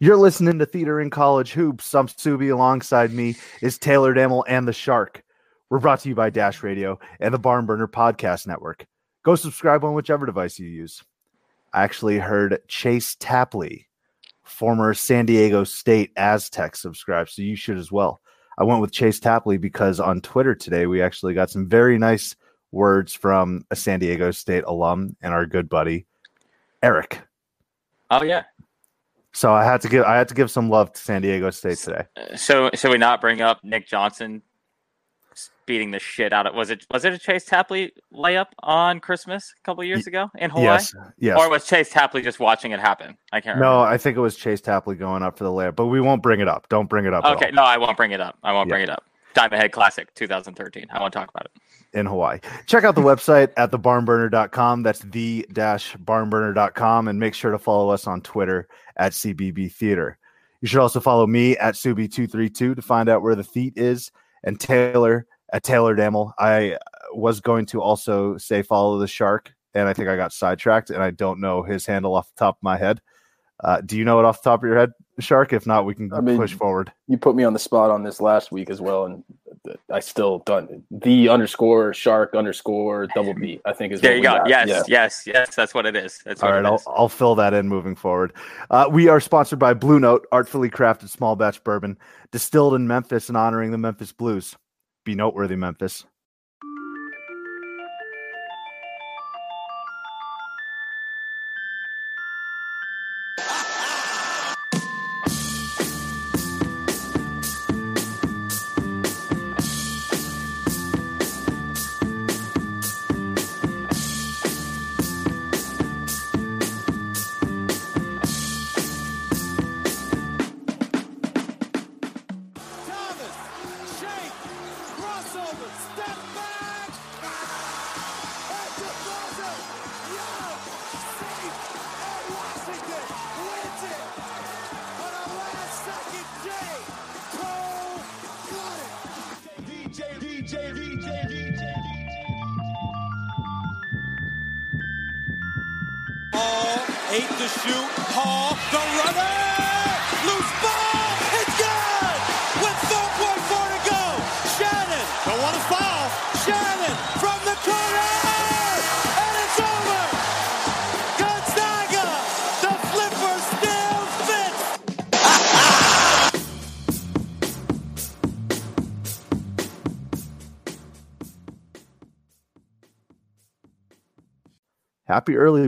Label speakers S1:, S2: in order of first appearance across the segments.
S1: You're listening to Theater in College Hoops. I'm Subi. Alongside me is Taylor Damel and the Shark. We're brought to you by Dash Radio and the Barn Burner Podcast Network. Go subscribe on whichever device you use. I actually heard Chase Tapley, former San Diego State Aztec, subscribe, so you should as well. I went with Chase Tapley because on Twitter today we actually got some very nice words from a San Diego State alum and our good buddy Eric.
S2: Oh yeah.
S1: So I had to give I had to give some love to San Diego State today.
S2: So so we not bring up Nick Johnson beating the shit out of was it was it a Chase Tapley layup on Christmas a couple years ago in Hawaii?
S1: Yes, yes.
S2: Or was Chase Tapley just watching it happen? I can't
S1: No. I think it was Chase Tapley going up for the layup, but we won't bring it up. Don't bring it up.
S2: Okay, no, I won't bring it up. I won't
S1: Yeah.
S2: bring it up. Diamond Head Classic 2013. I want to talk about it.
S1: in Hawaii. Check out the website at thebarnburner.com. That's the dash barnburner.com. And make sure to follow us on Twitter at CBB Theater. You should also follow me at Subi232 to find out where the feet is and Taylor at Taylor Damel. I was going to also say follow the shark, and I think I got sidetracked and I don't know his handle off the top of my head. Uh, do you know it off the top of your head, Shark? If not, we can
S3: I mean,
S1: push forward.
S3: You put me on the spot on this last week as well, and I still done the underscore shark underscore double B. I think is
S2: There
S3: what
S2: you
S3: we
S2: go.
S3: got.
S2: Yes,
S3: Yeah.
S2: yes, yes. That's what it is. That's
S1: All
S2: what
S1: right,
S2: it
S1: I'll,
S2: is.
S1: I'll fill that in moving forward. Uh, we are sponsored by Blue Note, artfully crafted small batch bourbon, distilled in Memphis and honoring the Memphis Blues. Be noteworthy, Memphis.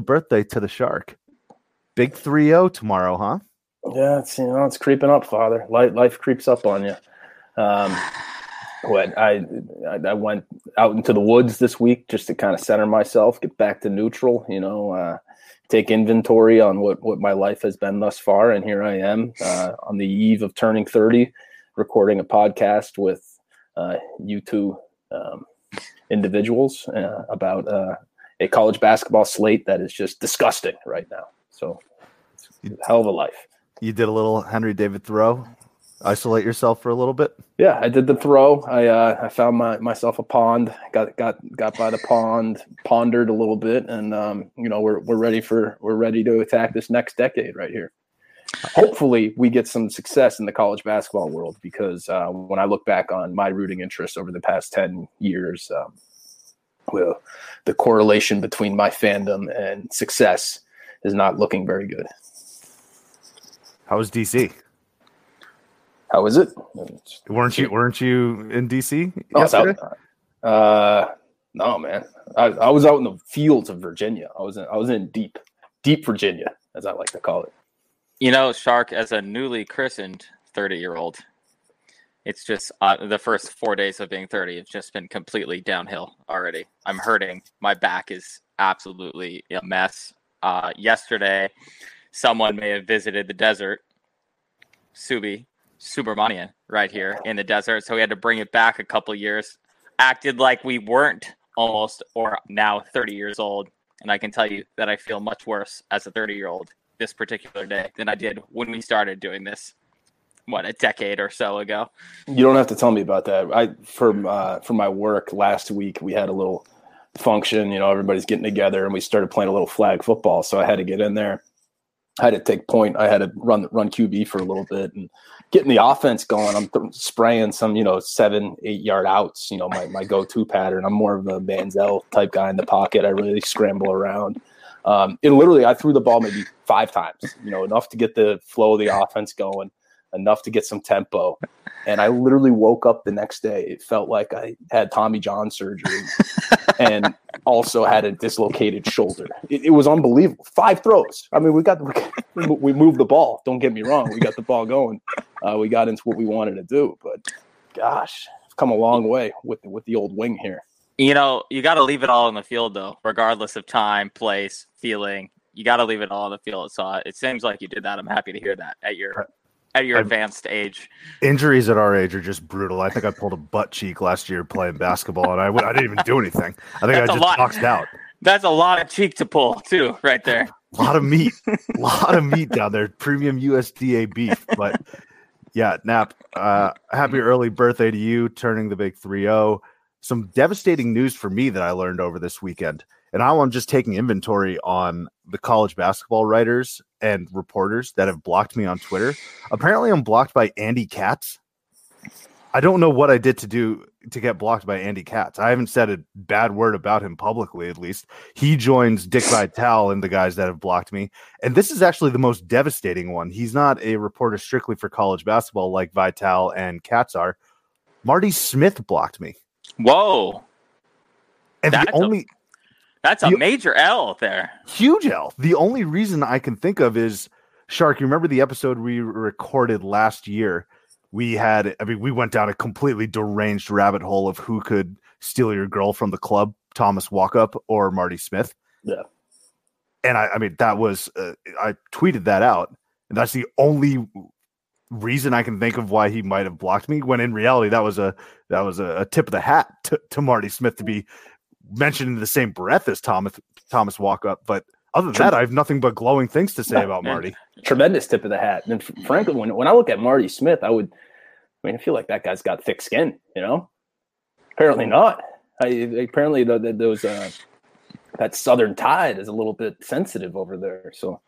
S1: Birthday to the Shark. Big 3 0 tomorrow, huh?
S3: Yeah, it's you know it's creeping up, Father. Life life creeps up on you. Um, I I went out into the woods this week just to kind of center myself, get back to neutral. You know, uh, take inventory on what what my life has been thus far, and here I am uh, on the eve of turning thirty, recording a podcast with uh, you two um, individuals uh, about uh, a college basketball slate that is just disgusting right now. So, hell of a life.
S1: You did a little Henry David Thoreau. Isolate yourself for a little bit.
S3: Yeah, I did the throw. I uh, I found my, myself a pond. Got got got by the pond, pondered a little bit, and um, you know we're we're ready for we're ready to attack this next decade right here. hopefully we get some success in the college basketball world because uh, when I look back on my rooting interest over the past 10 years, um, well, the correlation between my fandom and success is not looking very good.
S1: How was DC?
S3: How was it?
S1: Weren't you weren't you in DC
S3: I was
S1: yesterday?
S3: out- Uh, no, man. I, I was out in the fields of Virginia. I was in, I was in deep, deep Virginia, as I like to call it.
S2: You know, Shark, as a newly christened 30 year old, it's just uh, the first four days of being 30 it's just been completely downhill already. I'm hurting. My back is absolutely a mess. Uh, yesterday, someone may have visited the desert, Subi, Subramanian, right here in the desert. So we had to bring it back a couple years. Acted like we weren't almost or now 30 years old. And I can tell you that I feel much worse as a 30 year old this particular day than I did when we started doing this. What a decade or so ago.
S3: You don't have to tell me about that. I for uh, for my work last week, we had a little function. You know, everybody's getting together, and we started playing a little flag football. So I had to get in there. I had to take point. I had to run run QB for a little bit and getting the offense going. I'm th- spraying some, you know, seven eight yard outs. You know, my my go to pattern. I'm more of a Manziel type guy in the pocket. I really scramble around. Um, and literally, I threw the ball maybe five times. You know, enough to get the flow of the offense going, enough to get some tempo. And I literally woke up the next day. It felt like I had Tommy John surgery and also had a dislocated shoulder. It, it was unbelievable. Five throws. I mean, we got we, we moved the ball. Don't get me wrong. We got the ball going. Uh, we got into what we wanted to do. But gosh, I've come a long way with with the old wing here.
S2: You know, you got to leave it all in the field, though, regardless of time, place, feeling. You got to leave it all in the field. So uh, it seems like you did that. I'm happy to hear that at your at your advanced age.
S1: Injuries at our age are just brutal. I think I pulled a butt cheek last year playing basketball, and I, I didn't even do anything. I think
S2: That's
S1: I just boxed out.
S2: That's a lot of cheek to pull, too, right there.
S1: A lot of meat, a lot of meat down there. Premium USDA beef, but yeah, Nap. Uh, happy early birthday to you, turning the big 3-0. Some devastating news for me that I learned over this weekend, and now I'm just taking inventory on the college basketball writers and reporters that have blocked me on Twitter. Apparently, I'm blocked by Andy Katz. I don't know what I did to do to get blocked by Andy Katz. I haven't said a bad word about him publicly, at least. He joins Dick Vitale and the guys that have blocked me. And this is actually the most devastating one. He's not a reporter strictly for college basketball like Vitale and Katz are. Marty Smith blocked me.
S2: Whoa.
S1: And
S2: That's
S1: the
S2: a-
S1: only
S2: That's a
S1: You-
S2: major L there.
S1: huge L. The only reason I can think of is Shark. You remember the episode we recorded last year? We had, I mean, we went down a completely deranged rabbit hole of who could steal your girl from the club, Thomas Walkup or Marty Smith.
S3: Yeah.
S1: And I, I mean, that was, uh, I tweeted that out. And that's the only reason I can think of why he might have blocked me. When in reality, that was a, that was a, a tip of the hat to, to Marty Smith to be mentioned in the same breath as Thomas, Thomas Walkup. But other than that, I have nothing but glowing things to say about Marty.
S3: Tremendous tip of the hat. And f- frankly, when when I look at Marty Smith, I would, I mean, I feel like that guy's got thick skin. You know, apparently not. I, apparently, the, the, those uh, that Southern tide is a little bit sensitive over there. So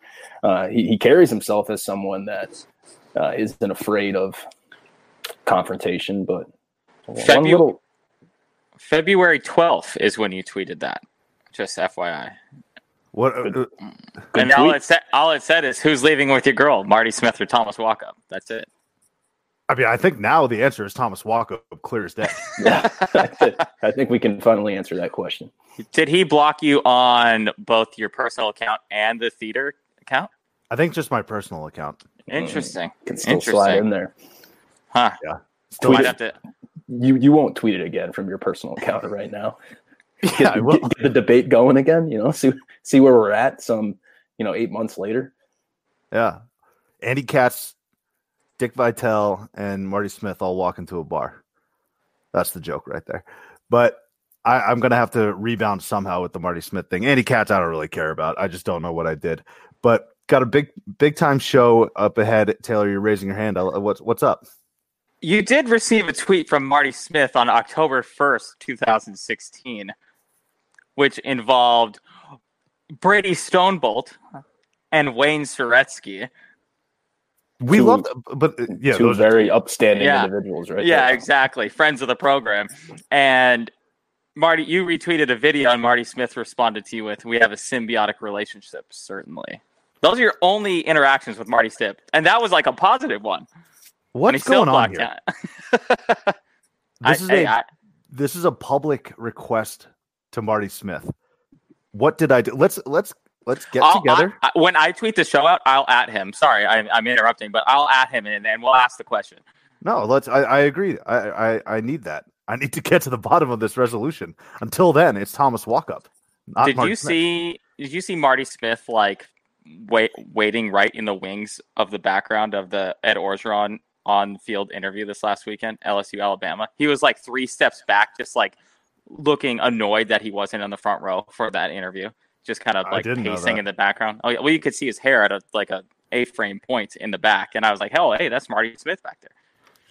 S3: uh, he, he carries himself as someone that uh, isn't afraid of confrontation. But one little,
S2: February 12th is when you tweeted that. Just FYI.
S1: What? Uh,
S2: and all
S3: tweet.
S2: it said all it said is who's leaving with your girl, Marty Smith or Thomas Walkup. That's it.
S1: I mean, I think now the answer is Thomas Walkup, clear as day.
S3: yeah, I think we can finally answer that question.
S2: Did he block you on both your personal account and the theater account?
S1: I think just my personal account.
S2: Interesting.
S3: Can still slide in there.
S2: Huh.
S1: Still,
S2: Might
S3: Tweet
S2: have to
S3: You you won't tweet it again from your personal account right now.
S1: yeah, I
S3: get, get the debate going again. You know, see see where we're at. Some you know eight months later.
S1: Yeah. Andy Katz, Dick Vitale, and Marty Smith all walk into a bar. That's the joke right there. But I, I'm going to have to rebound somehow with the Marty Smith thing. Andy Katz, I don't really care about. I just don't know what I did. But got a big, big time show up ahead. Taylor, you're raising your hand. I'll- What's, what's up?
S2: You did receive a tweet from Marty Smith on October 1st, 2016, which involved Brady Stonebolt and Wayne Soretsky.
S1: We
S3: Two-
S1: love, but uh, yeah,
S3: two
S1: those are
S3: very upstanding
S2: Yeah.
S3: individuals, right?
S2: yeah,
S3: there.
S2: exactly. Friends of the program. And Marty, you retweeted a video and Marty Smith responded to you with, We have a symbiotic relationship, certainly. Those are your only interactions with Marty Stipp. And that was like a positive one.
S1: What's going on here? This
S2: I-
S1: is
S2: hey,
S1: this is a public request to Marty Smith. What did I do? Let's let's let's get
S2: I'll-
S1: together.
S2: I- I- when I tweet the show out, I'll at him. Sorry, I, I'm interrupting, but I'll at him and then we'll ask the question.
S1: No, let's. I, I agree. I, I I need that. I need to get to the bottom of this resolution. Until then, it's Thomas Walkup. not
S2: did
S1: Marty
S2: you
S1: Smith.
S2: see? Did you see Marty Smith like wait, waiting right in the wings of the background of the Ed Orgeron on field interview this last weekend, LSU Alabama? He was like three steps back, just like looking annoyed that he wasn't in the front row for that interview. Just kind of like pacing in the background. Oh, yeah, well, you could see his hair at a like a A-frame point in the back, and I was like, "Hell, hey, that's Marty Smith back there."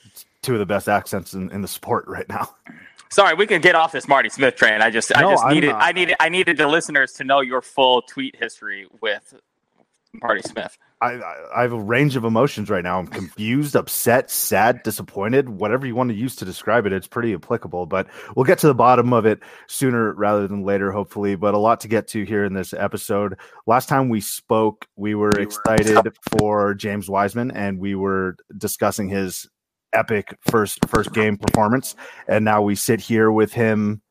S1: It's two of the best accents in, in the sport right now?
S2: Sorry, we can get off this Marty Smith train. I just, I
S1: No,
S2: just
S1: I'm
S2: needed. I needed, I needed the listeners to know your full tweet history with Marty Smith.
S1: I, I I have a range of emotions right now. I'm confused, upset, sad, disappointed, whatever you want to use to describe it. It's pretty applicable, but we'll get to the bottom of it sooner rather than later, hopefully. But a lot to get to here in this episode. Last time we spoke, we were excited for James Wiseman and we were discussing his epic first first game performance. And now we sit here with him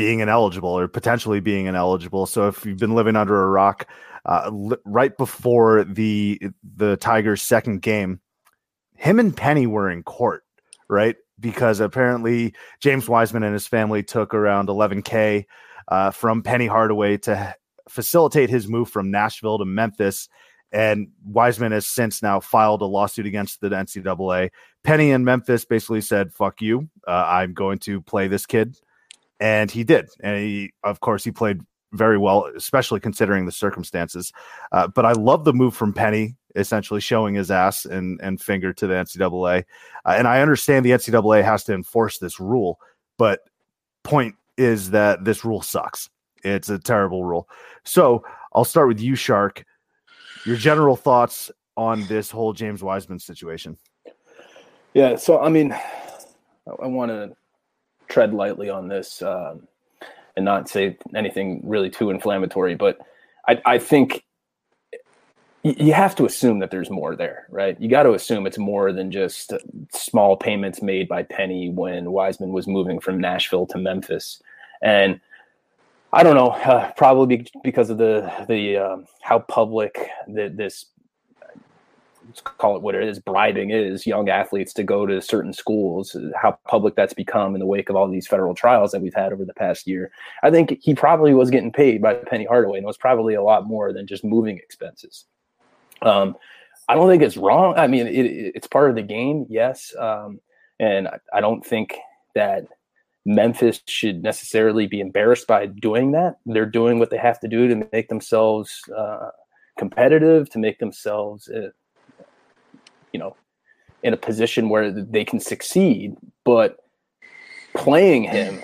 S1: being ineligible or potentially being ineligible. So if you've been living under a rock, uh, li- right before the the Tigers' second game, him and Penny were in court, right? Because apparently James Wiseman and his family took around 11k uh, from Penny Hardaway to facilitate his move from Nashville to Memphis. And Wiseman has since now filed a lawsuit against the NCAA. Penny and Memphis basically said, "Fuck you! Uh, I'm going to play this kid," and he did. And he, of course, he played very well, especially considering the circumstances. Uh, but I love the move from Penny, essentially showing his ass and, and finger to the NCAA. Uh, and I understand the NCAA has to enforce this rule, but point is that this rule sucks. It's a terrible rule. So I'll start with you, Shark. Your general thoughts on this whole James Wiseman situation.
S3: Yeah, so I mean, I, I want to tread lightly on this um, and not say anything really too inflammatory, but I, I think you have to assume that there's more there, right? You got to assume it's more than just small payments made by Penny when Wiseman was moving from Nashville to Memphis, and I don't know, uh, probably because of the the um, how public the, this let's call it what it is bribing is young athletes to go to certain schools how public that's become in the wake of all these federal trials that we've had over the past year. I think he probably was getting paid by penny hardaway and it was probably a lot more than just moving expenses. Um, i don't think it's wrong. I mean it, it- it's part of the game yes um, and I, I don't think that memphis should necessarily be embarrassed by doing that. They're doing what they have to do to make themselves uh, competitive to make themselves uh, you know in a position where they can succeed but playing him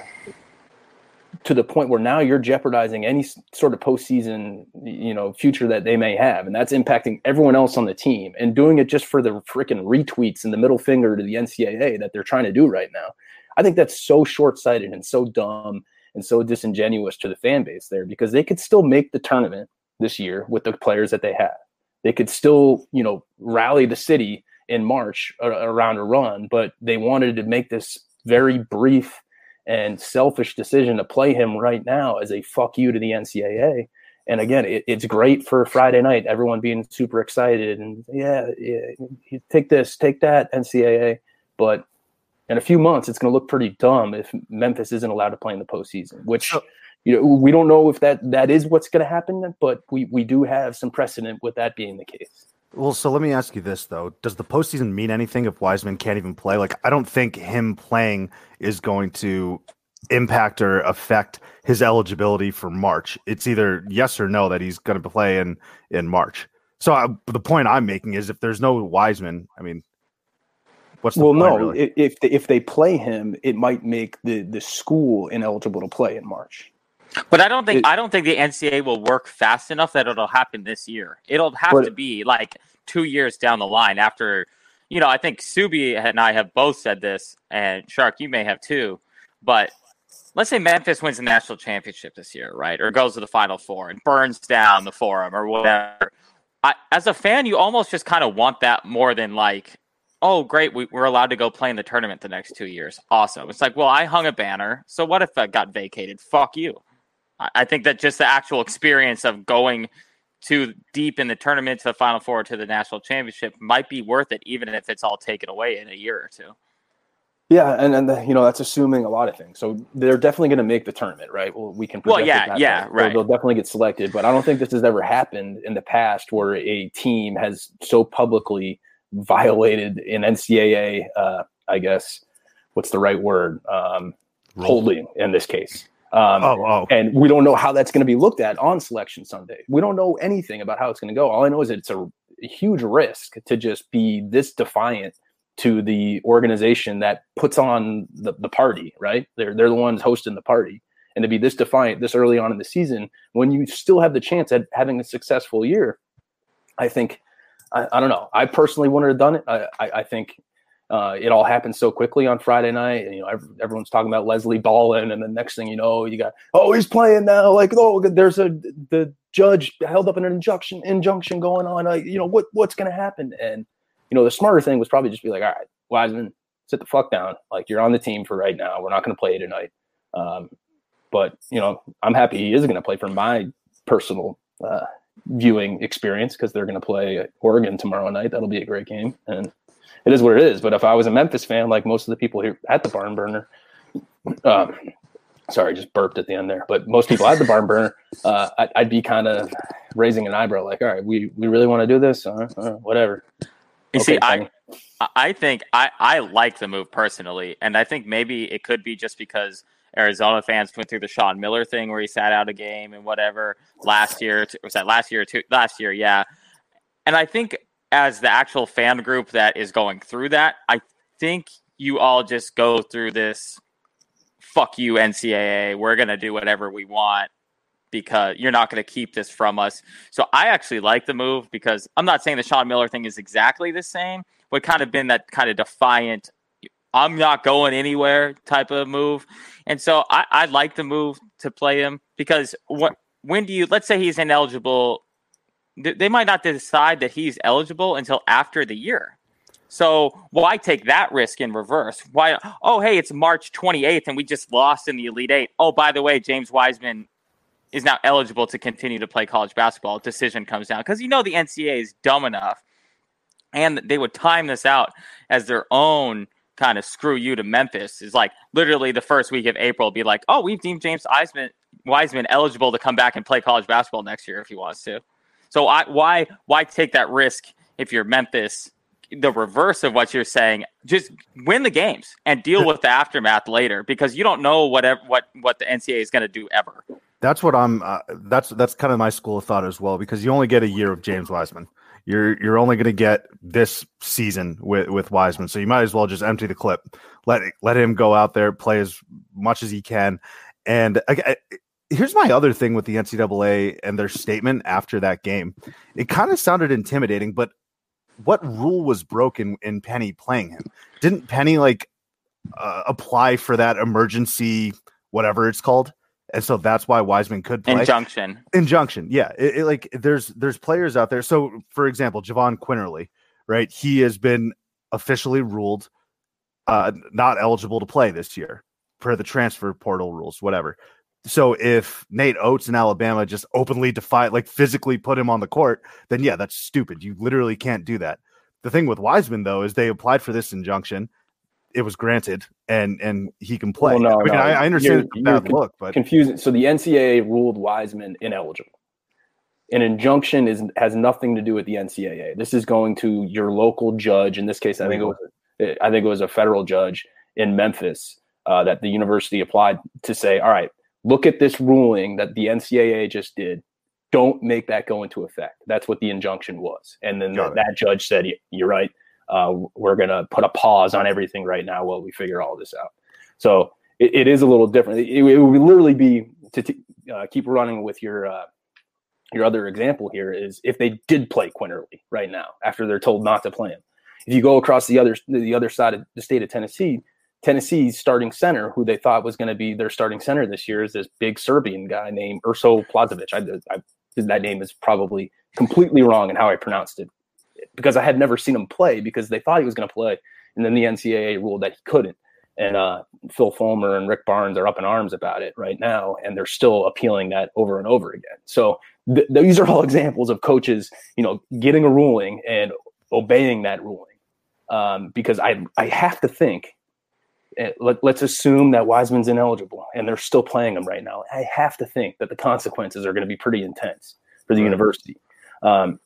S3: to the point where now you're jeopardizing any sort of postseason you know future that they may have and that's impacting everyone else on the team and doing it just for the freaking retweets and the middle finger to the ncaa that they're trying to do right now. I think that's so short-sighted and so dumb and so disingenuous to the fan base there because they could still make the tournament this year with the players that they have they could still, you know, rally the city in March around a run, but they wanted to make this very brief and selfish decision to play him right now as a fuck you to the NCAA. And again, it, it's great for Friday night, everyone being super excited and yeah, yeah, take this, take that, NCAA. But in a few months, it's going to look pretty dumb if Memphis isn't allowed to play in the postseason, which you know we don't know if that that is what's going to happen, but we we do have some precedent with that being the case.
S1: Well, so let me ask you this though: Does the postseason mean anything if Wiseman can't even play? Like, I don't think him playing is going to impact or affect his eligibility for March. It's either yes or no that he's going to play in in March. So I, the point I'm making is, if there's no Wiseman, I mean, what's the
S3: well,
S1: point,
S3: no,
S1: really?
S3: if they, if they play him, it might make the the school ineligible to play in March.
S2: But I don't think
S3: It-
S2: I don't think the NCAA will work fast enough that it'll happen this year. It'll have
S3: But-
S2: to be like two years down the line after. You know, I think Subi and I have both said this, and Shark, you may have too. But let's say Memphis wins the national championship this year, right, or goes to the Final Four and burns down the Forum or whatever. I, as a fan, you almost just kind of want that more than like, oh, great, we, we're allowed to go play in the tournament the next two years. Awesome. It's like, well, I hung a banner, so what if that got vacated? Fuck you. I, I think that just the actual experience of going too deep in the tournament to the Final Four to the national championship might be worth it, even if it's all taken away in a year or two.
S3: Yeah, and and the, you know that's assuming a lot of things. So they're definitely going to make the tournament, right? Well, we can.
S2: Well, yeah,
S3: that
S2: yeah,
S3: way.
S2: right.
S3: They'll, they'll definitely get selected, but I don't think this has ever happened in the past where a team has so publicly violated an NCAA. Uh, I guess what's the right word? Um, holding in this case. Um,
S1: Oh, oh.
S3: and we don't know how that's going to be looked at on selection Sunday. We don't know anything about how it's going to go. All I know is it's a, a huge risk to just be this defiant to the organization that puts on the, the party, right? They're they're the ones hosting the party. And to be this defiant this early on in the season when you still have the chance at having a successful year, I think I, I don't know. I personally wouldn't have done it. I, I, I think uh, it all happened so quickly on Friday night. And, you know, ev- everyone's talking about Leslie Ballin, and the next thing you know, you got oh he's playing now. Like oh there's a the judge held up an injunction injunction going on. Like you know what what's going to happen? And you know the smarter thing was probably just be like all right Wiseman sit the fuck down. Like you're on the team for right now. We're not going to play tonight. Um, but you know I'm happy he is going to play for my personal uh, viewing experience because they're going to play Oregon tomorrow night. That'll be a great game and it is what it is. But if I was a Memphis fan, like most of the people here at the barn burner, um, sorry, just burped at the end there. But most people at the barn burner, uh, I'd, I'd be kind of raising an eyebrow, like, all right, we we really want to do this, uh, uh, whatever.
S2: You see,
S3: Okay,
S2: I, I think I, I like the move personally, and I think maybe it could be just because Arizona fans went through the Sean Miller thing where he sat out a game and whatever last year. Was that last year or two? Last year, yeah. And I think as the actual fan group that is going through that, I think you all just go through this. Fuck you, NCAA. We're gonna do whatever we want because you're not going to keep this from us. So I actually like the move because I'm not saying the Sean Miller thing is exactly the same, but kind of been that kind of defiant, I'm not going anywhere type of move. And so I, I like the move to play him because what when do you let's say he's ineligible, they might not decide that he's eligible until after the year. So why take that risk in reverse? Why? Oh, hey, it's March 28th and we just lost in the Elite Eight. Oh, by the way, James Wiseman is now eligible to continue to play college basketball. Decision comes down because you know the NCAA is dumb enough, and they would time this out as their own kind of screw you to Memphis. Is like literally the first week of April, be like, oh, we've deemed James Wiseman Wiseman eligible to come back and play college basketball next year if he wants to. So I, why why take that risk if you're Memphis? The reverse of what you're saying, just win the games and deal with the aftermath later because you don't know whatever what what the NCAA is going to do ever.
S1: That's what I'm. Uh, that's that's kind of my school of thought as well because you only get a year of James Wiseman. You're you're only going to get this season with with Wiseman, so you might as well just empty the clip. Let let him go out there, play as much as he can. And I, I, here's my other thing with the NCAA and their statement after that game. It kind of sounded intimidating, but what rule was broken in Penny playing him? Didn't Penny like uh, apply for that emergency whatever it's called? And so that's why Wiseman could play
S2: Injunction.
S1: injunction. Yeah, it, it, like there's there's players out there. So for example, Javon Quinerly, right? He has been officially ruled uh, not eligible to play this year per the transfer portal rules, whatever. So if Nate Oats in Alabama just openly defy, like physically put him on the court, then yeah, that's stupid. You literally can't do that. The thing with Wiseman though is they applied for this injunction. It was granted, and and he can play.
S3: Well, no,
S1: I, mean,
S3: no,
S1: I, I understand
S3: you're-
S1: bad look, but
S3: confusing. So the NCAA ruled Wiseman ineligible. An injunction is has nothing to do with the NCAA. This is going to your local judge. In this case, I think it was I think it was a federal judge in Memphis uh, that the university applied to say, all right, look at this ruling that the NCAA just did. Don't make that go into effect. That's what the injunction was. And then
S1: it.
S3: that judge said, you're right. Uh, we're going to put a pause on everything right now while we figure all this out. So it, it is a little different. It, it would literally be to t- uh, keep running with your uh, your other example here is if they did play Quinerly right now after they're told not to play him. If you go across the other the other side of the state of Tennessee, Tennessee's starting center, who they thought was going to be their starting center this year, is this big Serbian guy named Urso Plazovic. I, I, that name is probably completely wrong in how I pronounced it because I had never seen him play because they thought he was going to play, and then the NCAA ruled that he couldn't. And uh, Phil Fulmer and Rick Barnes are up in arms about it right now, and they're still appealing that over and over again. So th- these are all examples of coaches, you know, getting a ruling and obeying that ruling. Um, because I I have to think let, us assume that Wiseman's ineligible and they're still playing him right now. I have to think that the consequences are going to be pretty intense for the right. university. Um,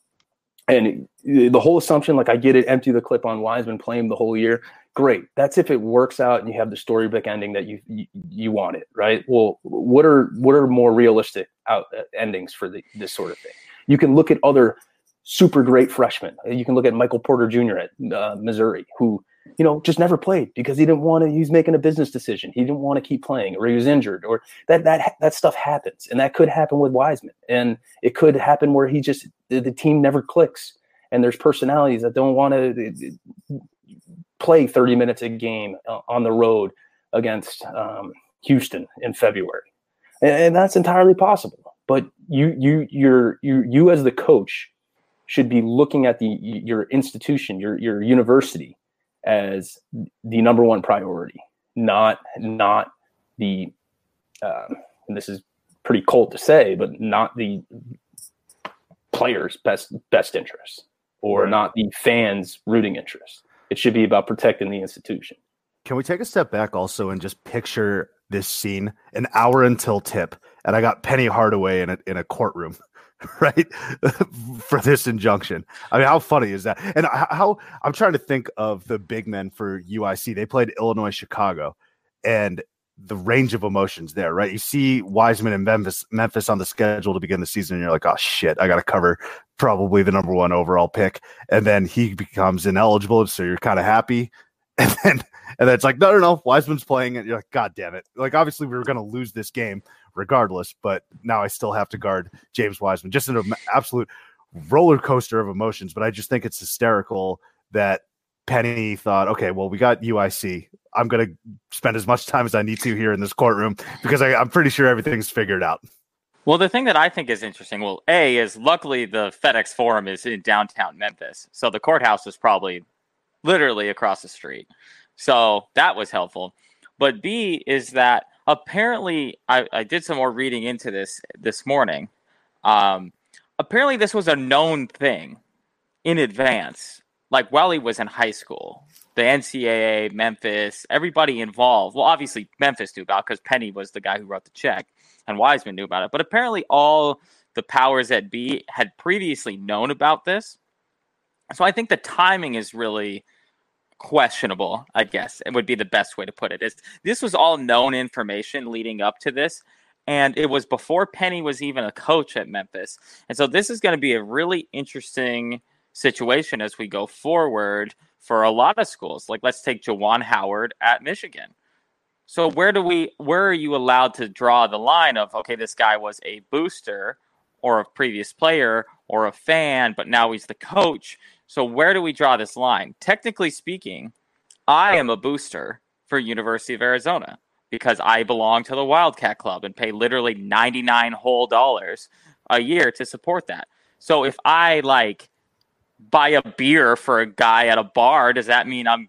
S3: and the whole assumption, like I get it, empty the clip on Wiseman, playing the whole year. Great. That's if it works out and you have the storybook ending that you you, you want it, right? Well, what are what are more realistic out uh, endings for the, this sort of thing? You can look at other super great freshmen. You can look at Michael Porter Jr. at uh, Missouri, who you know, just never played because he didn't want to. He's making a business decision. He didn't want to keep playing, or he was injured, or that that that stuff happens, and that could happen with Wiseman, and it could happen where he just the, the team never clicks, and there's personalities that don't want to play 30 minutes a game uh, on the road against um, Houston in February, and, and that's entirely possible. But you you you're you you as the coach should be looking at the your institution, your your university as the number one priority, not not the. Um, and this is pretty cold to say, but not the players' best best interest or right. not the fans' rooting interest. It should be about protecting the institution.
S1: Can we take a step back also and just picture this scene? An hour until tip, and I got Penny Hardaway in a in a courtroom. right for this injunction. I mean how funny is that? And how i'm trying to think of the big men for uic they played illinois chicago and the range of emotions there right? You see wiseman and memphis memphis on the schedule to begin the season and you're like oh shit i gotta cover probably the number one overall pick. And then he becomes ineligible so you're kind of happy. And then and then it's like no no no wiseman's playing and you're like god damn it. Like obviously we were to lose this game regardless. But now I still have to guard James Wiseman. Just an absolute roller coaster of emotions. But I just think it's hysterical that Penny thought, okay, well, we got UIC. I'm going to spend as much time as I need to here in this courtroom because I, I'm pretty sure everything's figured out.
S2: Well, the thing that I think is interesting, well, A, is luckily the FedEx Forum is in downtown Memphis. So the courthouse is probably literally across the street. So that was helpful. But B is that apparently I, I did some more reading into this this morning. Um, apparently, this was a known thing in advance, like while he was in high school. The NCAA, Memphis, everybody involved. Well, obviously Memphis knew about because Penny was the guy who wrote the check, and Wiseman knew about it. But apparently, all the powers that be had previously known about this. So I think the timing is really questionable, I guess it would be the best way to put it. Is this was all known information leading up to this, and it was before Penny was even a coach at Memphis. And so this is going to be a really interesting situation as we go forward for a lot of schools. Like let's take Juwan Howard at Michigan. So where do we where are you allowed to draw the line of okay, this guy was a booster or a previous player or a fan, but now he's the coach. So where do we draw this line? Technically speaking, I am a booster for University of Arizona because I belong to the Wildcat Club and pay literally 99 whole dollars a year to support that. So if I like buy a beer for a guy at a bar, does that mean I'm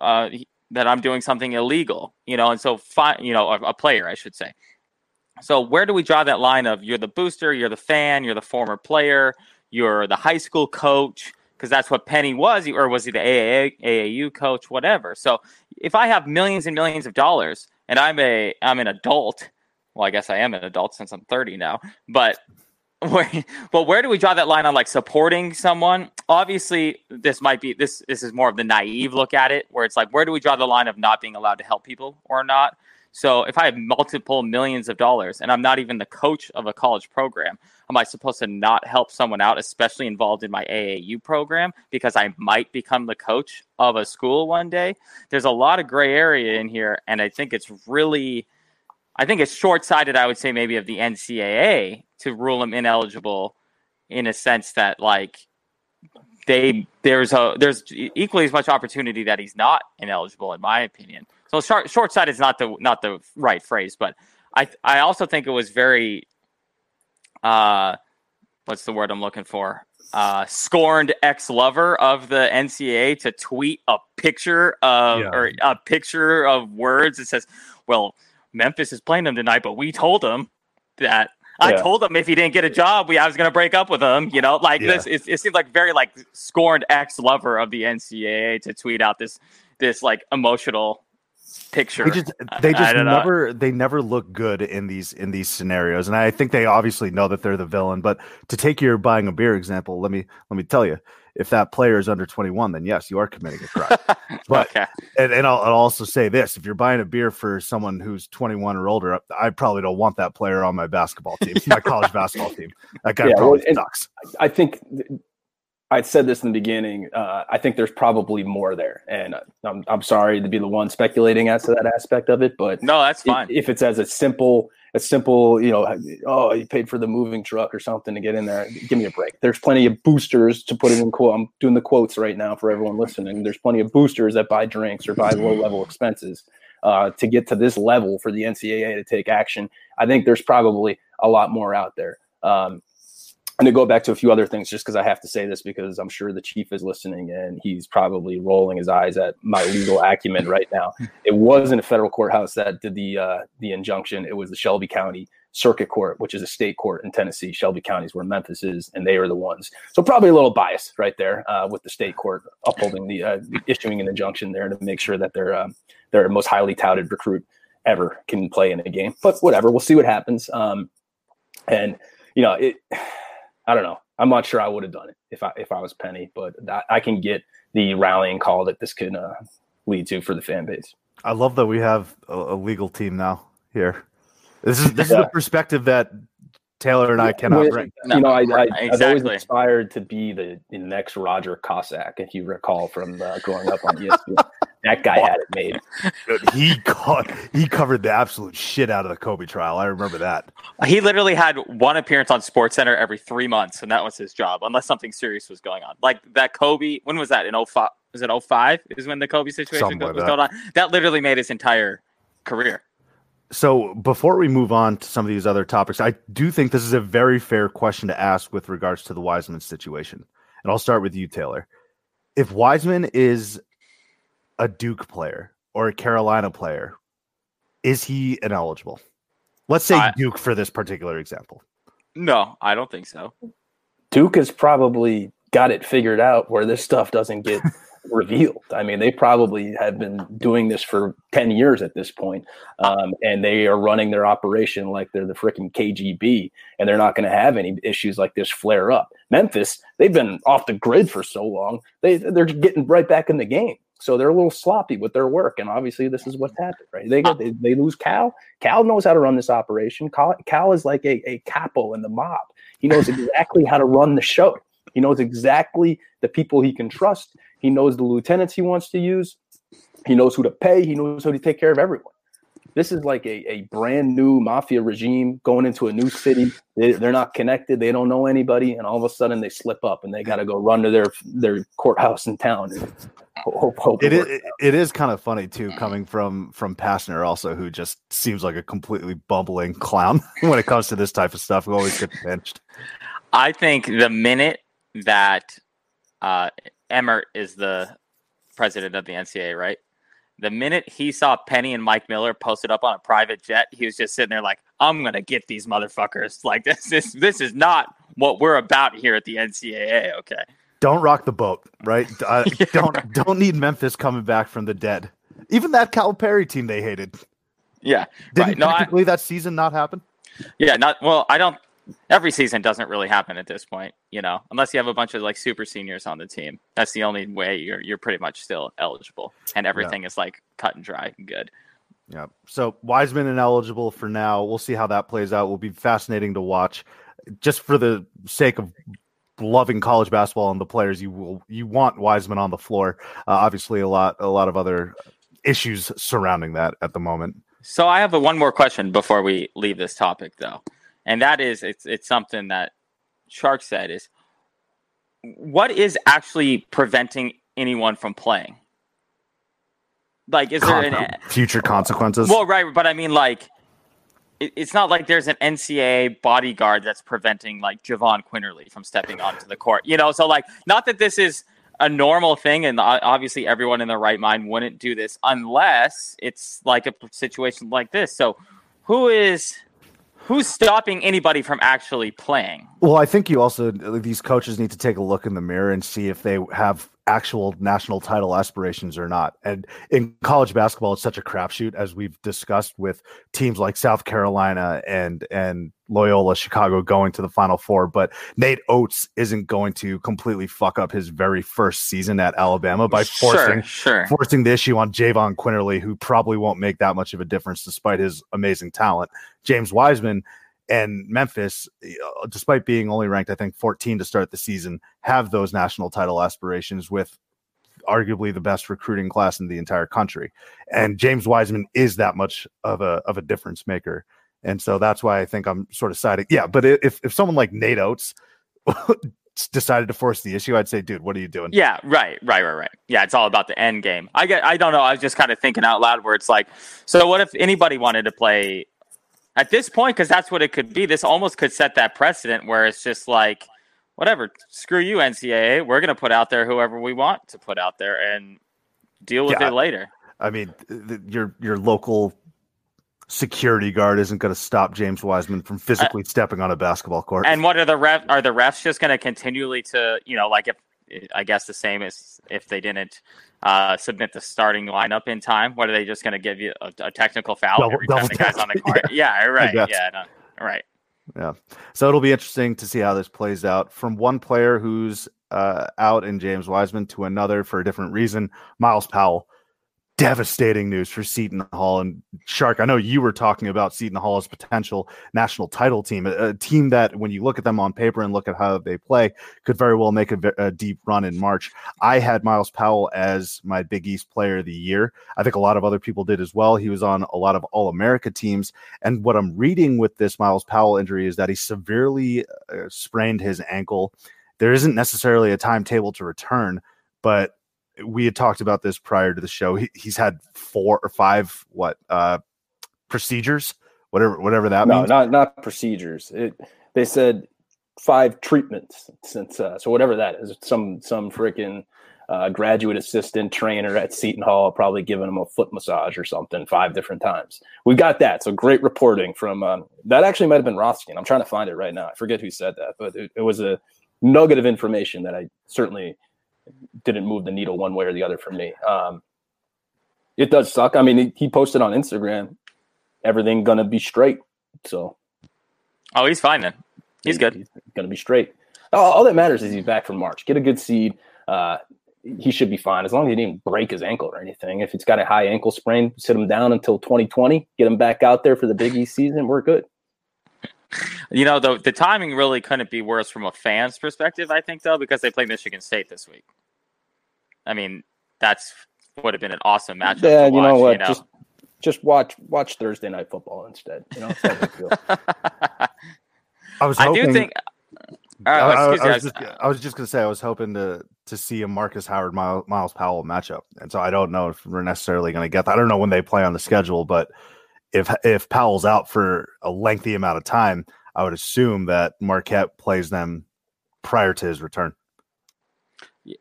S2: uh, that I'm doing something illegal? You know, and so fi- you know, a, a player, I should say. So where do we draw that line of you're the booster, you're the fan, you're the former player, you're the high school coach, because that's what Penny was, or was he the AAA, AAU coach, whatever. So if I have millions and millions of dollars and I'm a I'm an adult, well, I guess I am an adult since I'm 30 now, but where but where do we draw that line on like supporting someone? Obviously, this might be this this is more of the naive look at it, where it's like where do we draw the line of not being allowed to help people or not? So if I have multiple millions of dollars and I'm not even the coach of a college program, am I supposed to not help someone out, especially involved in my AAU program, because I might become the coach of a school one day? There's a lot of gray area in here, and I think it's really I think it's short sighted. I would say maybe of the NCAA to rule him ineligible, in a sense that like they there's a there's equally as much opportunity that he's not ineligible, in my opinion. So short short sighted is not the not the right phrase, but I I also think it was very uh what's the word I'm looking for? Uh, scorned ex lover of the NCAA to tweet a picture of
S1: Yeah.
S2: or a picture of words that says, "Well, Memphis is playing them tonight, but we told him that." I
S3: Yeah.
S2: told him if he didn't get a job, we I was going to break up with him. You know, like
S1: Yeah.
S2: this. It, it seemed like very like scorned ex lover of the NCAA to tweet out this this like emotional picture.
S1: They just they just
S2: don't know.
S1: never they never look good in these in these scenarios, and I think they obviously know that they're the villain. But to take your buying a beer example, let me let me tell you, if that player is under twenty one, then yes, you are committing a crime. but
S2: okay.
S1: and, and I'll, I'll also say this: if you're buying a beer for someone who's 21 or older, I probably don't want that player on my basketball team, my college basketball team. That guy
S3: Yeah,
S1: probably
S3: well,
S1: sucks.
S3: I think I said this in the beginning. Uh, I think there's probably more there, and uh, I'm I'm sorry to be the one speculating as to that aspect of it, but
S2: No, that's fine.
S3: if it's as a simple, a simple, you know, oh, you paid for the moving truck or something to get in there. Give me a break. There's plenty of boosters to put it in quote. I'm doing the quotes right now for everyone listening. There's plenty of boosters that buy drinks or buy low level expenses uh, to get to this level for the NCAA to take action. I think there's probably a lot more out there. Um, and to go back to a few other things, just because I have to say this, because I'm sure the chief is listening and he's probably rolling his eyes at my legal acumen right now. It wasn't a federal courthouse that did the uh, the injunction. It was the Shelby County Circuit Court, which is a state court in Tennessee. Shelby County is where Memphis is, and they are the ones. So probably a little bias right there uh, with the state court upholding the uh, issuing an injunction there to make sure that their um, their most highly touted recruit ever can play in a game. But whatever, we'll see what happens. Um, and you know, it. I don't know. I'm not sure I would have done it if I if I was Penny, but I, I can get the rallying call that this could uh, lead to for the fan base.
S1: I love that we have a, a legal team now here. This is this is the perspective that Taylor and I cannot
S3: Well,
S1: bring.
S3: You know, I, I, I've always
S2: Exactly.
S3: inspired to be the, the next Roger Cossack, if you recall from uh, growing up on ESPN. That guy had it made.
S1: Dude, He caught, he covered the absolute shit out of the Kobe trial. I remember that.
S2: He literally had one appearance on Sports Center every three months, and that was his job, unless something serious was going on. Like that Kobe, when was that? In 05? Was it 05? Is when the Kobe situation
S1: Something
S2: go-
S1: like
S2: was
S1: that.
S2: going on? That literally made his entire career.
S1: So before we move on to some of these other topics, I do think this is a very fair question to ask with regards to the Wiseman situation. And I'll start with you, Taylor. If Wiseman is a Duke player or a Carolina player, is he ineligible? Let's say
S2: I-
S1: Duke for this particular example.
S2: No, I don't think so.
S3: Duke has probably got it figured out where this stuff doesn't get revealed. I mean, they probably have been doing this for 10 years at this point, um, and they are running their operation like they're the freaking KGB, and they're not going to have any issues like this flare up. Memphis, they've been off the grid for so long, they, they're getting right back in the game. So they're a little sloppy with their work, and obviously this is what's happened, right? They they, they lose Cal. Cal knows how to run this operation. Cal, Cal is like a, a capo in the mob. He knows exactly how to run the show. He knows exactly the people he can trust. He knows the lieutenants he wants to use. He knows who to pay. He knows how to take care of everyone. This is like a, a brand new mafia regime going into a new city. They, they're not connected. They don't know anybody, and all of a sudden they slip up and they got to go run to their their courthouse in town. And hope, hope
S1: It
S3: works
S1: is, it is kind of funny too, coming from from Pastner also, who just seems like a completely bumbling clown when it comes to this type of stuff. Who always gets benched.
S2: I think the minute that uh, Emmert is the president of the NCAA, right? The minute he saw Penny and Mike Miller posted up on a private jet, he was just sitting there like, "I'm gonna get these motherfuckers." Like this is this is not what we're about here at the NCAA. Okay,
S1: Don't rock the boat, right? Uh,
S2: Yeah,
S1: don't don't need Memphis coming back from the dead. Even that Calipari team they hated.
S2: yeah,
S1: Didn't
S2: right. No, I,
S1: technically that season not happen?
S2: yeah, not well. I don't. Every season doesn't really happen at this point, you know, unless you have a bunch of like super seniors on the team. That's the only way you're you're pretty much still eligible, and everything is like cut and dry and good.
S1: Yeah. So Wiseman ineligible for now. We'll see how that plays out. Will be fascinating to watch. Just for the sake of loving college basketball and the players, you will you want Wiseman on the floor. Uh, obviously, a lot a lot of other issues surrounding that at the moment.
S2: So I have a, one more question before we leave this topic, though, and that is it's it's something that Shark said is what is actually preventing anyone from playing? Like, is there an
S1: future consequences?
S2: well, right? But I mean, like, it, it's not like there's an NCAA bodyguard that's preventing like Javon Quinerly from stepping onto the court, you know? So, like, not that this is a normal thing, and obviously everyone in their right mind wouldn't do this unless it's like a situation like this. So, who is who's stopping anybody from actually playing?
S1: Well, I think you also these coaches need to take a look in the mirror and see if they have actual national title aspirations or not. And in college basketball, it's such a crapshoot as we've discussed with teams like South Carolina and and Loyola Chicago going to the Final Four. But Nate Oats isn't going to completely fuck up his very first season at Alabama by forcing
S2: sure, sure.
S1: forcing the issue on Javon Quinerly, who probably won't make that much of a difference despite his amazing talent. James Wiseman and Memphis, uh, despite being only ranked, I think, 14 to start the season, have those national title aspirations with arguably the best recruiting class in the entire country. And James Wiseman is that much of a of a difference maker. And so that's why I think I'm sort of siding. Yeah, but if if someone like Nate Oats decided to force the issue, I'd say, dude, what are you doing?
S2: Yeah, right, right, right, right. Yeah, it's all about the end game. I get. I don't know. I was just kind of thinking out loud where it's like, so what if anybody wanted to play at this point? Because that's what it could be. This almost could set that precedent where it's just like, whatever, screw you, NCAA. We're gonna put out there whoever we want to put out there and deal with
S1: Yeah.
S2: it later.
S1: I mean, th- your your local security guard isn't going to stop James Wiseman from physically uh, stepping on a basketball court.
S2: And what are the ref? Are the refs just going to continually to you know like if I guess the same as if they didn't uh, submit the starting lineup in time? What are they just going to give you a, a technical foul
S1: Double-
S2: every time the guy's on the court? Yeah, right. Yeah, no, right.
S1: Yeah. So it'll be interesting to see how this plays out from one player who's uh, out in James Wiseman to another for a different reason. Myles Powell. Devastating news for Seton Hall and Shark. I know you were talking about Seton Hall as potential national title team, a, a team that, when you look at them on paper and look at how they play, could very well make a, a deep run in March. I had Myles Powell as my Big East player of the year. I think a lot of other people did as well. He was on a lot of All America teams. And what I'm reading with this Myles Powell injury is that he severely uh, sprained his ankle. There isn't necessarily a timetable to return, but we had talked about this prior to the show. He, he's had four or five what uh procedures, whatever whatever that
S3: no,
S1: means.
S3: No, not not procedures. It, they said five treatments since uh, so whatever that is. Some some freaking uh, graduate assistant trainer at Seton Hall probably giving him a foot massage or something five different times. We got that. So great reporting from um, that. Actually, might have been Rothstein. I'm trying to find it right now. I forget who said that, but it, it was a nugget of information that I certainly didn't move the needle one way or the other for me. Um, it does suck. I mean, he- posted on Instagram, everything gonna be straight. So
S2: Oh, he's fine then. He's good.
S3: He's gonna be straight. All, all that matters is he's back from March. Get a good seed. Uh, he should be fine as long as he didn't break his ankle or anything. If he's got a high ankle sprain, sit him down until 2020. Get him back out there for the Big East season. We're good.
S2: You know, the the timing really couldn't be worse from a fan's perspective. I think though, because they play Michigan State this week. I mean, that's what would have been an awesome matchup.
S3: Yeah,
S2: to
S3: you know what?
S2: You know?
S3: Just just watch watch Thursday night football instead. You know, it's no big deal.
S1: I was
S2: I do think. Uh,
S1: I, I- I was
S2: was-
S1: just, I was just gonna say I was hoping to to see a Marcus Howard Myles, Myles Powell matchup, and so I don't know if we're necessarily going to get that. I don't know when they play on the schedule, but if if Powell's out for a lengthy amount of time, I would assume that Marquette plays them prior to his return.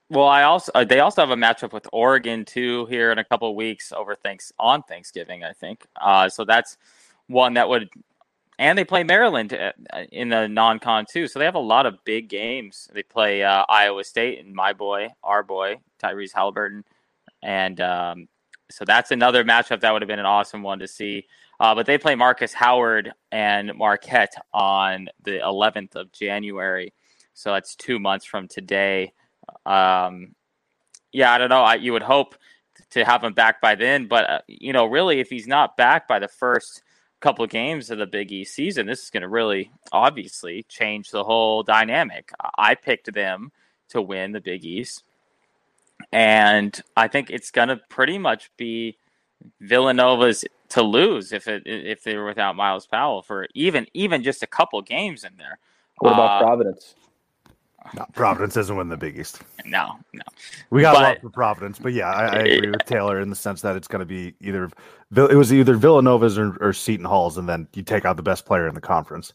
S2: Well, I also uh, they also have a matchup with Oregon too here in a couple weeks over thanks on Thanksgiving, I think. Uh, so that's one that would, and they play Maryland uh, in the non-con too. So they have a lot of big games. They play uh, Iowa State and my boy, our boy Tyrese Haliburton, and um, so that's another matchup that would have been an awesome one to see. Uh, but they play Marcus Howard and Marquette on the 11th of January, so that's two months from today. Um, yeah, I don't know. I, you would hope to have him back by then, but uh, you know, really, if he's not back by the first couple of games of the Big East season, this is going to really, obviously, change the whole dynamic. I picked them to win the Big East, and I think it's going to pretty much be Villanova's to lose if it if they were without Myles Powell for even even just a couple games in there.
S3: What about
S2: Uh,
S3: Providence?
S1: No, Providence isn't win the Big East.
S2: No, no.
S1: We got
S2: But-
S1: love for Providence, but yeah, I, I agree with Taylor in the sense that it's going to be either it was either Villanova's or, or Seton Hall's, and then you take out the best player in the conference.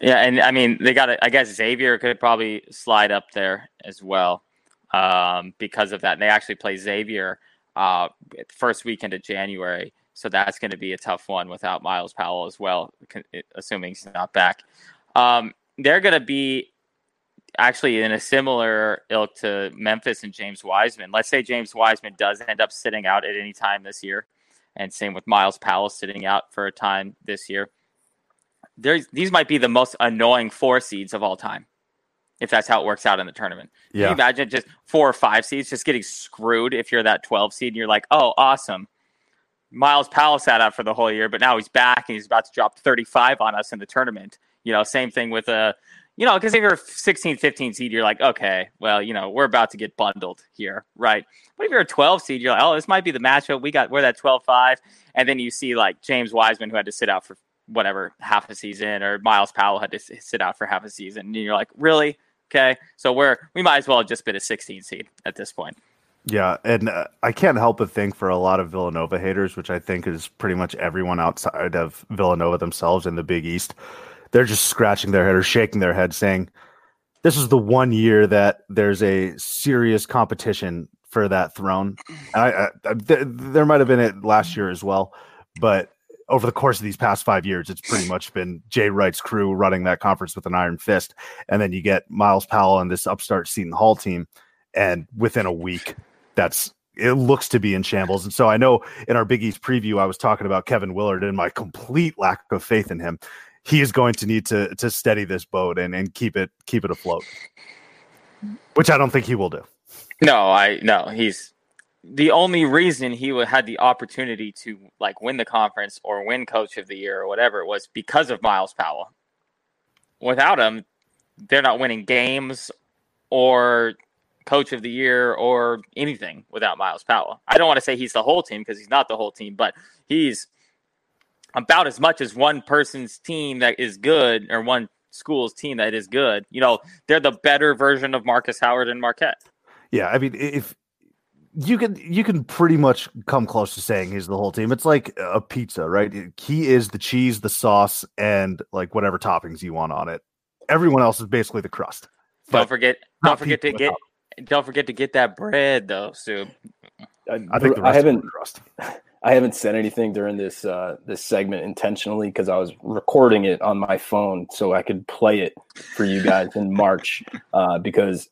S2: Yeah, and I mean they got. I guess Xavier could probably slide up there as well um, because of that. And they actually play Xavier uh, first weekend of January, so that's going to be a tough one without Myles Powell as well, assuming he's not back. Um, they're going to be actually in a similar ilk to Memphis and James Wiseman. Let's say James Wiseman does end up sitting out at any time this year, and same with Myles Powell sitting out for a time this year there's these might be the most annoying four seeds of all time, if that's how it works out in the tournament. Can you
S1: Yeah,
S2: imagine just four or five seeds just getting screwed if you're that 12 seed and you're like, oh, awesome. Myles Powell sat out for the whole year, but now he's back and he's about to drop 35 on us in the tournament. You know, same thing with a, you know, because if you're a 16, 15 seed, you're like, okay, well, you know, we're about to get bundled here, right? But if you're a 12 seed, you're like, oh, this might be the matchup. We got, we're that 12 5. And then you see like James Wiseman, who had to sit out for whatever half a season, or Myles Powell had to sit out for half a season. And you're like, really? Okay. So we're, we might as well have just been a 16 seed at this point.
S1: yeah, and uh, I can't help but think for a lot of Villanova haters, which I think is pretty much everyone outside of Villanova themselves in the Big East, they're just scratching their head or shaking their head, saying, "This is the one year that there's a serious competition for that throne." And I, I, I th- there might have been it last year as well, but over the course of these past five years, it's pretty much been Jay Wright's crew running that conference with an iron fist. And then you get Myles Powell and this upstart Seton Hall team. And within a week, that's it looks to be in shambles. And so I know in our Big East preview, I was talking about Kevin Willard and my complete lack of faith in him. He is going to need to to steady this boat and, and keep it keep it afloat. Which I don't think he will do.
S2: No, I no. He's the only reason he would had the opportunity to like win the conference or win Coach of the Year or whatever it was because of Myles Powell. Without him, they're not winning games or Coach of the Year or anything without Myles Powell. I don't want to say he's the whole team because he's not the whole team, but he's about as much as one person's team that is good or one school's team that is good. You know, they're the better version of Marcus Howard and Marquette.
S1: Yeah, I mean, if you can, you can pretty much come close to saying he's the whole team. It's like a pizza, right? He is the cheese, the sauce, and like whatever toppings you want on it. Everyone else is basically the crust.
S2: Don't forget, don't forget to
S1: people
S2: get, don't forget to get that bread though, Sue.
S1: I think the
S3: I haven't
S1: of crust.
S3: I haven't said anything during this uh, this segment intentionally because I was recording it on my phone so I could play it for you guys in March uh, because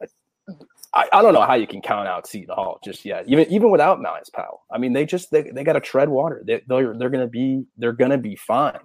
S3: I, I don't know how you can count out Seton Hall just yet even even without Myles Powell. I mean they just they, they got to tread water. They, they're they're gonna be they're gonna be fine.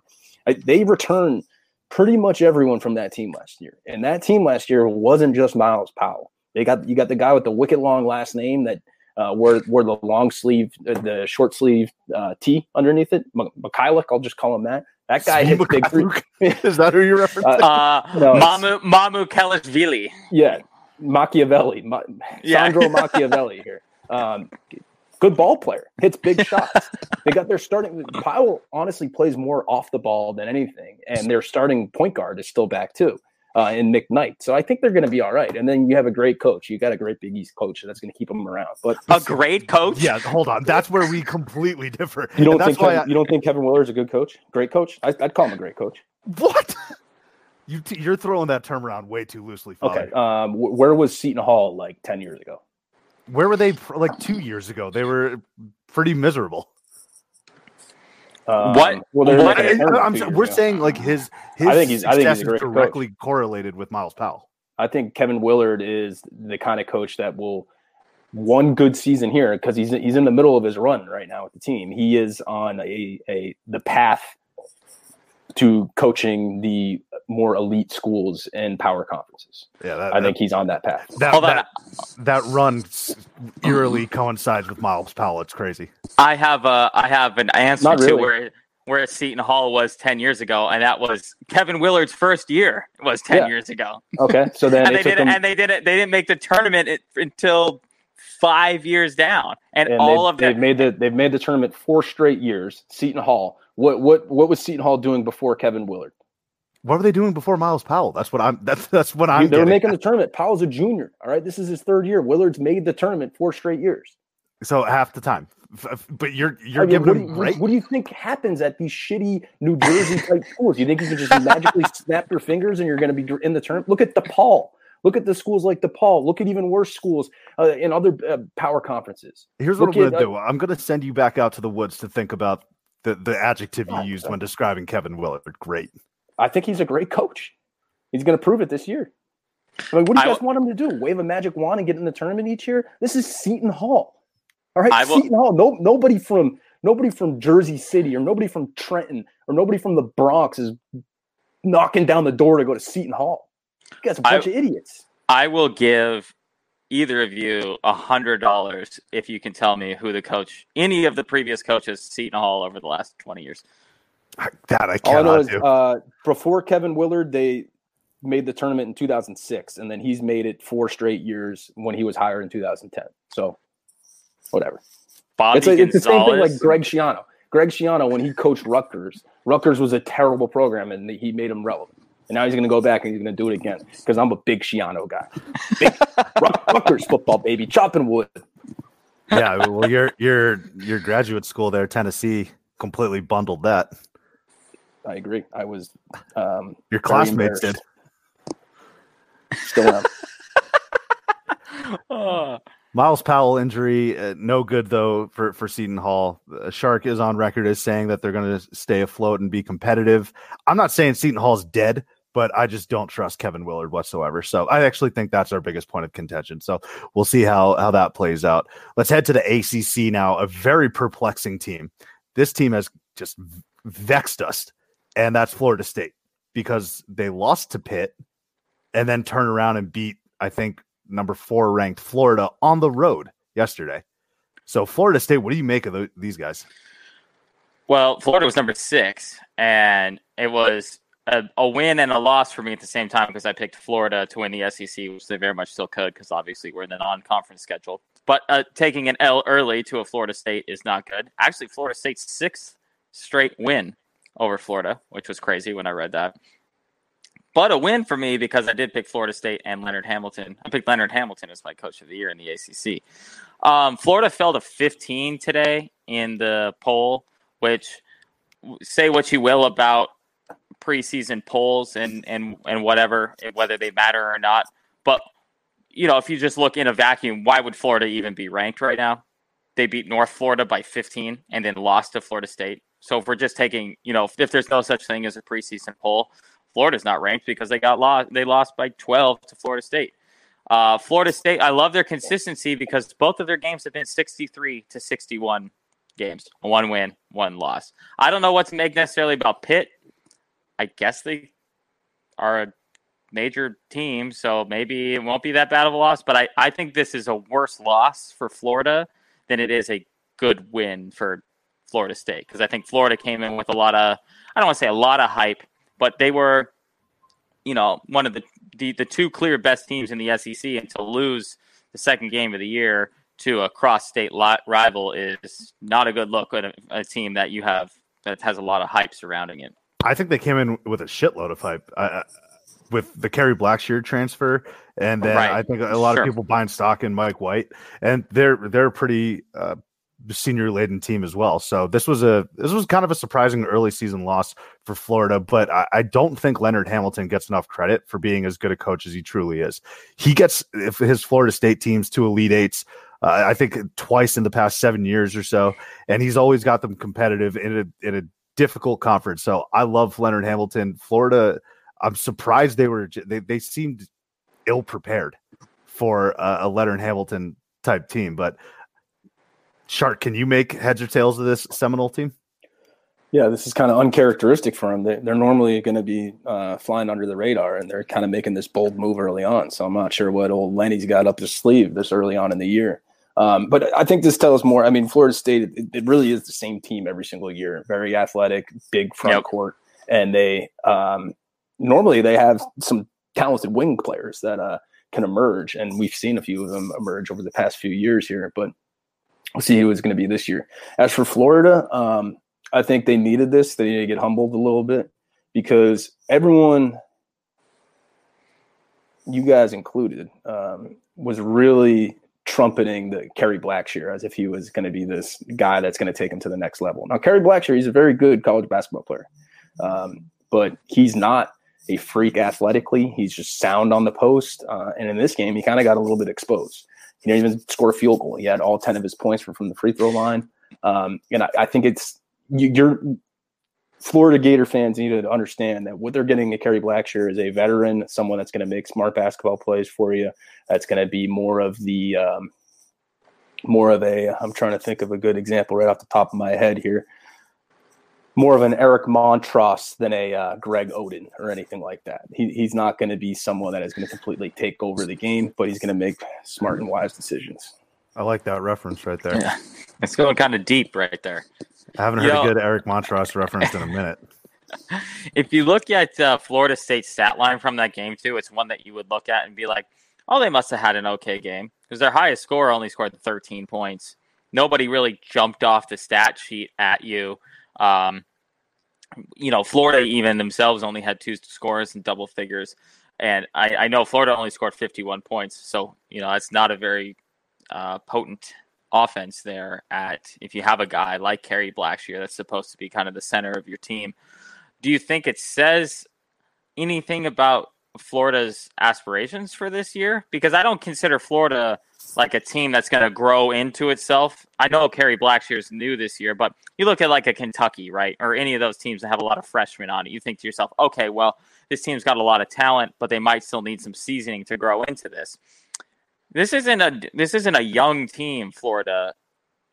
S3: I, they return pretty much everyone from that team last year, and that team last year wasn't just Myles Powell. They got you got the guy with the wicked long last name that uh, wore wore the long sleeve, uh, the short sleeve uh, tee underneath it. M- Mikhailuk, I'll just call him that. That guy
S1: Steve
S3: hits big three.
S1: Is that who you're referencing?
S2: Uh,
S3: No,
S2: Mamu Mamu Kelishvili.
S3: Yeah, Machiavelli, Ma-
S2: Yeah.
S3: Sandro Machiavelli here. Um, good ball player, hits big shots. they got their starting. Powell honestly plays more off the ball than anything, and their starting point guard is still back too. Uh, in McKnight, so I think they're going to be all right. And then you have a great coach. You got a great Big East coach that's going to keep them around. But
S2: A great coach.
S1: yeah, hold on. That's where we completely differ.
S3: You don't
S1: And that's
S3: think
S1: why
S3: Kevin, you don't think Kevin Willard's a good coach? Great coach? I, I'd call him a great coach.
S1: What? You t- you're throwing that term around way too loosely. Father.
S3: Okay. Um, wh- where was Seton Hall like ten years ago?
S1: Where were they pr- like two years ago? They were pretty miserable.
S3: Um,
S2: What-
S3: Well,
S2: what-
S3: like a
S1: I-
S3: tournament
S1: I'm,
S3: two
S1: we're
S3: ago.
S1: saying like his his
S3: I think he's- I think he's
S1: success
S3: a
S1: is
S3: great coach.
S1: directly correlated with Myles Powell.
S3: I think Kevin Willard is the kind of coach that will one good season here because he's he's in the middle of his run right now with the team. He is on a, a the path to coaching the more elite schools and power conferences.
S1: Yeah, that,
S3: I think he's on that path.
S1: that
S2: Hold
S1: that, that run eerily coincides with Myles Powell. It's crazy.
S2: I have a I have an answer
S3: Not
S2: to
S3: really.
S2: where where Seton Hall was ten years ago, and that was Kevin Willard's first year was ten
S3: Yeah.
S2: years ago,
S3: Okay, so then
S2: and they didn't
S3: them-
S2: and they didn't they didn't make the tournament it, until five years down, and,
S3: And
S2: all
S3: they've,
S2: of
S3: they've made the they've made the tournament four straight years. Seton Hall. What what what was Seton Hall doing before Kevin Willard?
S1: What were they doing before Myles Powell? That's what I'm. That's that's what I'm. They're
S3: making
S1: at.
S3: the tournament. Powell's a junior. All right, this is his third year. Willard's made the tournament four straight years.
S1: so half the time. F- f- But you're you're
S3: I mean,
S1: giving
S3: what, do
S1: them
S3: you,
S1: great.
S3: what do you think happens at these shitty New Jersey type schools? You think you can just magically snap your fingers and you're going to be in the tournament? Look at DePaul. Look at the schools like DePaul. Look at even worse schools uh, in other uh, power conferences.
S1: Here's what I'm going to
S3: uh,
S1: do. I'm going to send you back out to the woods to think about the, the adjective you used when describing Kevin Willard. Great.
S3: I think he's a great coach. He's going to prove it this year. I mean, what do you
S2: I
S3: guys want him to do? Wave a magic wand and get in the tournament each year? This is Seton Hall. All right,
S2: I will-
S3: Seton Hall. No, nobody from nobody from Jersey City or nobody from Trenton or nobody from the Bronx is knocking down the door to go to Seton Hall. You guys are a
S2: I-
S3: bunch of idiots.
S2: I will give either of you a hundred dollars if you can tell me who the coach, any of the previous coaches, Seton Hall over the last twenty years.
S1: That I
S3: All I know
S1: cannot
S3: is
S1: do.
S3: uh, before Kevin Willard, they made the tournament in 2006, and then he's made it four straight years when he was hired in 2010. So, whatever.
S2: Bobby
S3: It's, like, it's the same thing like Greg Schiano. Greg Schiano, when he coached Rutgers, Rutgers was a terrible program, and he made him relevant. And now he's going to go back and he's going to do it again because I'm a big Schiano guy. Big Rut- Rutgers football, baby, chopping wood.
S1: yeah. Well, your your your graduate school there, Tennessee, completely bundled that.
S3: I agree. I was um,
S1: Your classmates did.
S3: embarrassed. still am.
S2: Oh,
S1: Myles Powell injury, uh, no good though for for Seton Hall. Uh, Shark is on record as saying that they're going to stay afloat and be competitive. I'm not saying Seton Hall's dead, but I just don't trust Kevin Willard whatsoever. So I actually think that's our biggest point of contention. So we'll see how how that plays out. Let's head to the ACC now. A very perplexing team. This team has just vexed us, and that's Florida State because they lost to Pitt and then turn around and beat I think number four ranked Florida on the road yesterday. So Florida State, what do you make of tho- these guys?
S2: Well, Florida was number six, and it was a, a win and a loss for me at the same time because I picked Florida to win the SEC, which they very much still could because obviously we're in the non-conference schedule. But uh, taking an L early to a Florida State is not good. Actually, Florida State's sixth straight win over Florida, which was crazy when I read that. But a win for me because I did pick Florida State and Leonard Hamilton. I picked Leonard Hamilton as my coach of the year in the ACC. Um, Florida fell to 15 today in the poll, which say what you will about preseason polls and and and whatever, whether they matter or not. But you know, if you just look in a vacuum, why would Florida even be ranked right now? They beat North Florida by 15 and then lost to Florida State. So if we're just taking, you know, if there's no such thing as a preseason poll, Florida's not ranked because they got lost. They lost by 12 to Florida State. Uh, Florida State, I love their consistency because both of their games have been 63 to 61 games, one win, one loss. I don't know what to make necessarily about Pitt. I guess they are a major team, so maybe it won't be that bad of a loss. But I, I think this is a worse loss for Florida than it is a good win for Florida State because I think Florida came in with a lot of I don't want to say a lot of hype, but they were, you know, one of the the, the two clear best teams in the SEC, and to lose the second game of the year to a cross state rival is not a good look at a, a team that you have that has a lot of hype surrounding it.
S1: I think they came in with a shitload of hype. Uh, with the Kerry Blackshear transfer, and then
S2: Right.
S1: I think a lot
S2: Sure.
S1: of people buying stock in Mike White, and they're they're a pretty uh, senior laden team as well. So this was a this was kind of a surprising early season loss for Florida, but I, I don't think Leonard Hamilton gets enough credit for being as good a coach as he truly is. He gets if his Florida State teams to elite eights. Uh, I think twice in the past seven years or so, and he's always got them competitive in a in a difficult conference. So I love Leonard Hamilton. Florida, I'm surprised they were they they seemed ill prepared for a, a Leonard Hamilton type team. But Shark, can you make heads or tails of this Seminole team?
S3: Yeah, this is kind of uncharacteristic for them. They, they're normally going to be uh, flying under the radar, and they're kind of making this bold move early on. So I'm not sure what old Lenny's got up his sleeve this early on in the year. Um, but I think this tells more. I mean, Florida State, it, it really is the same team every single year. Very athletic, big front
S2: Yep.
S3: court, and they um, normally they have some talented wing players that uh, can emerge. And we've seen a few of them emerge over the past few years here, but we'll see who it's going to be this year. As for Florida, um, I think they needed this. They need to get humbled a little bit because everyone, you guys included, um, was really trumpeting the Kerry Blackshear as if he was going to be this guy that's going to take him to the next level. Now, Kerry Blackshear, he's a very good college basketball player, um, but he's not a freak athletically. He's just sound on the post. Uh, and in this game, he kind of got a little bit exposed. He didn't even score a field goal. He had all 10 of his points from, from the free throw line. Um, and I, I, think it's you, you're Florida Gator fans need to understand that what they're getting at Kerry Blackshear is a veteran, someone that's going to make smart basketball plays for you. That's going to be more of the um, more of a. I'm trying to think of a good example right off the top of my head here. More of an Eric Montross than a uh, Greg Oden or anything like that. He, he's not going to be someone that is going to completely take over the game, but he's going to make smart and wise decisions.
S1: I like that reference right there.
S2: Yeah. It's going kind of deep right there.
S1: I haven't heard Yo. a good Eric Montross reference in a minute.
S2: if you look at uh, Florida State's stat line from that game too, it's one that you would look at and be like, "Oh, they must have had an okay game," because their highest score only scored 13 points. Nobody really jumped off the stat sheet at you. Um, you know, Florida even themselves only had two scores in double figures, and I, I know Florida only scored 51 points, so you know it's not a very uh, potent offense there at if you have a guy like Kerry Blackshear that's supposed to be kind of the center of your team. Do you think it says anything about Florida's aspirations for this year? Because I don't consider Florida like a team that's going to grow into itself. I know Kerry Blackshear's new this year, but you look at like a Kentucky, right, or any of those teams that have a lot of freshmen on it. You think to yourself, okay, well, this team's got a lot of talent, but they might still need some seasoning to grow into this this isn't a this isn't a young team, Florida,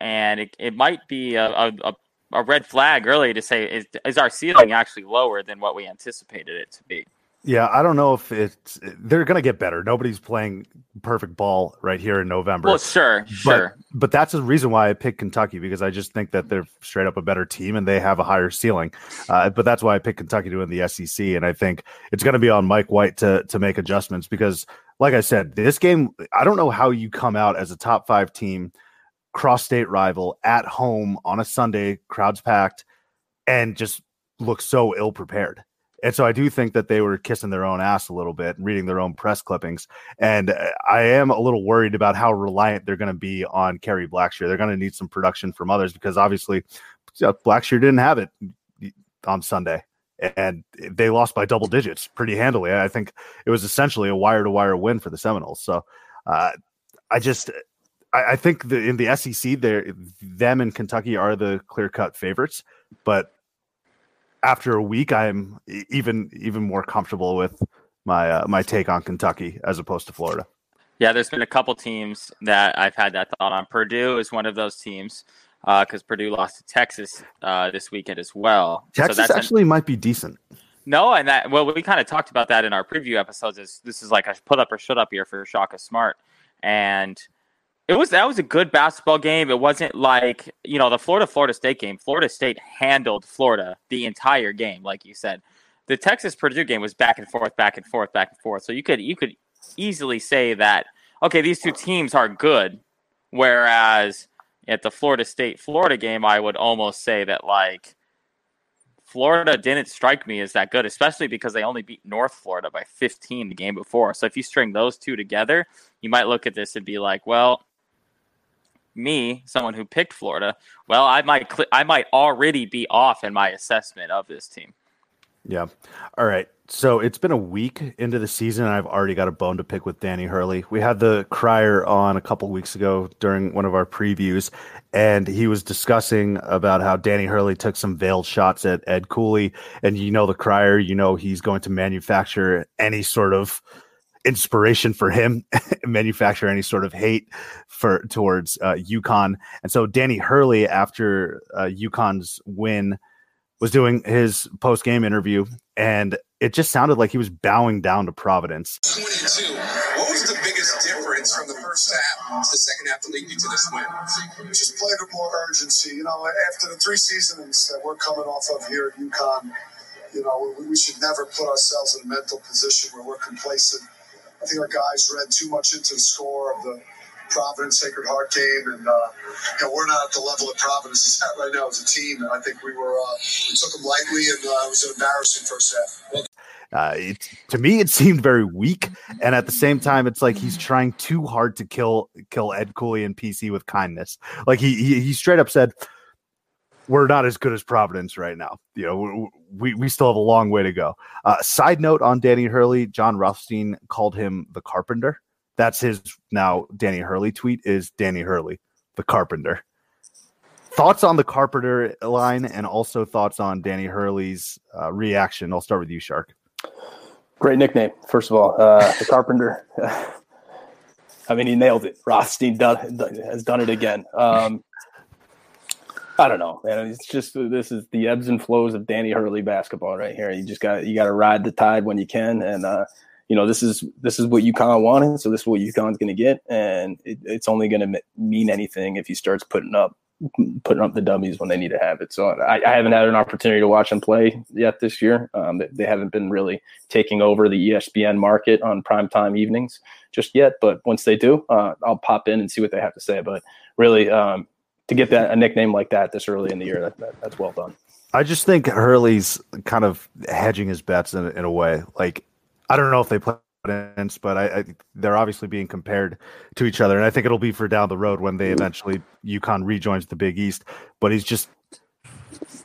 S2: and it, it might be a, a, a red flag early to say is, is our ceiling actually lower than what we anticipated it to be.
S1: Yeah, I don't know if it's they're going to get better. Nobody's playing perfect ball right here in November.
S2: Well, sure,
S1: but,
S2: sure.
S1: But that's the reason why I picked Kentucky because I just think that they're straight up a better team and they have a higher ceiling. Uh, but that's why I picked Kentucky to win the SEC, and I think it's going to be on Mike White to to make adjustments because, like I said, this game I don't know how you come out as a top five team, cross state rival at home on a Sunday, crowds packed, and just look so ill prepared. And so I do think that they were kissing their own ass a little bit, reading their own press clippings. And uh, I am a little worried about how reliant they're going to be on Kerry Blackshear. They're going to need some production from others because obviously Blackshear didn't have it on Sunday. And they lost by double digits pretty handily. I think it was essentially a wire to wire win for the Seminoles. So uh, I just, I, I think the, in the SEC, there them and Kentucky are the clear cut favorites. But after a week, I'm even even more comfortable with my uh, my take on Kentucky as opposed to Florida.
S2: Yeah, there's been a couple teams that I've had that thought on. Purdue is one of those teams because uh, Purdue lost to Texas uh, this weekend as well.
S1: Texas so actually an- might be decent.
S2: No, and that well, we kind of talked about that in our preview episodes. Is this is like a put up or shut up here for Shaka Smart, and it was that was a good basketball game. It wasn't like you know the Florida Florida State game. Florida State handled Florida the entire game, like you said. The Texas Purdue game was back and forth, back and forth, back and forth. So you could you could easily say that okay, these two teams are good. Whereas at the Florida State Florida game, I would almost say that like Florida didn't strike me as that good, especially because they only beat North Florida by 15 the game before. So if you string those two together, you might look at this and be like, well, me, someone who picked Florida, well, I might cl- I might already be off in my assessment of this team.
S1: Yeah. All right. So it's been a week into the season, and I've already got a bone to pick with Danny Hurley. We had the crier on a couple weeks ago during one of our previews, and he was discussing about how Danny Hurley took some veiled shots at Ed Cooley. And you know, the crier, you know, he's going to manufacture any sort of inspiration for him manufacture any sort of hate for towards uh, UConn. And so Danny Hurley, after uh, UConn's win, was doing his post game interview, and it just sounded like he was bowing down to Providence.
S4: 22. What was the biggest difference from the first half to the second half to lead you to this win?
S5: Just played with more urgency. You know, after the three seasons that we're coming off of here at UConn, you know, we should never put ourselves in a mental position where we're complacent I think our guys read too much into the score of the Providence Sacred Heart game, and uh, you know we're not at the level that Providence is at right now as a team. And I think we were uh, we took them lightly, and uh, it was an embarrassing first half.
S1: Uh, it, to me, it seemed very weak, and at the same time, it's like he's trying too hard to kill kill Ed Cooley and PC with kindness. Like he he, he straight up said, "We're not as good as Providence right now. You know, we we still have a long way to go." Uh, side note on Danny Hurley, Jon Rothstein called him the Carpenter. That's his now. Danny Hurley tweet is Danny Hurley, the Carpenter. Thoughts on the Carpenter line, and also thoughts on Danny Hurley's uh, reaction. I'll start with you, Shark.
S3: Great nickname, first of all. Uh, the Carpenter. I mean, he nailed it. Rothstein done, has done it again. Um, I don't know, man. It's just this is the ebbs and flows of Danny Hurley basketball right here. You just got you got to ride the tide when you can, and uh, you know this is this is what UConn wanted, so this is what UConn's going to get, and it, it's only going to mean anything if he starts putting up putting up the dummies when they need to have it. So I, I haven't had an opportunity to watch them play yet this year. Um, they, they, haven't been really taking over the ESPN market on primetime evenings just yet. But once they do, uh, I'll pop in and see what they have to say. But really, um, to get that a nickname like that this early in the year, that, that, that's well done.
S1: I just think Hurley's kind of hedging his bets in, in a way. Like, I don't know if they play but I, I, they're obviously being compared to each other, and I think it'll be for down the road when they eventually UConn rejoins the Big East. But he's just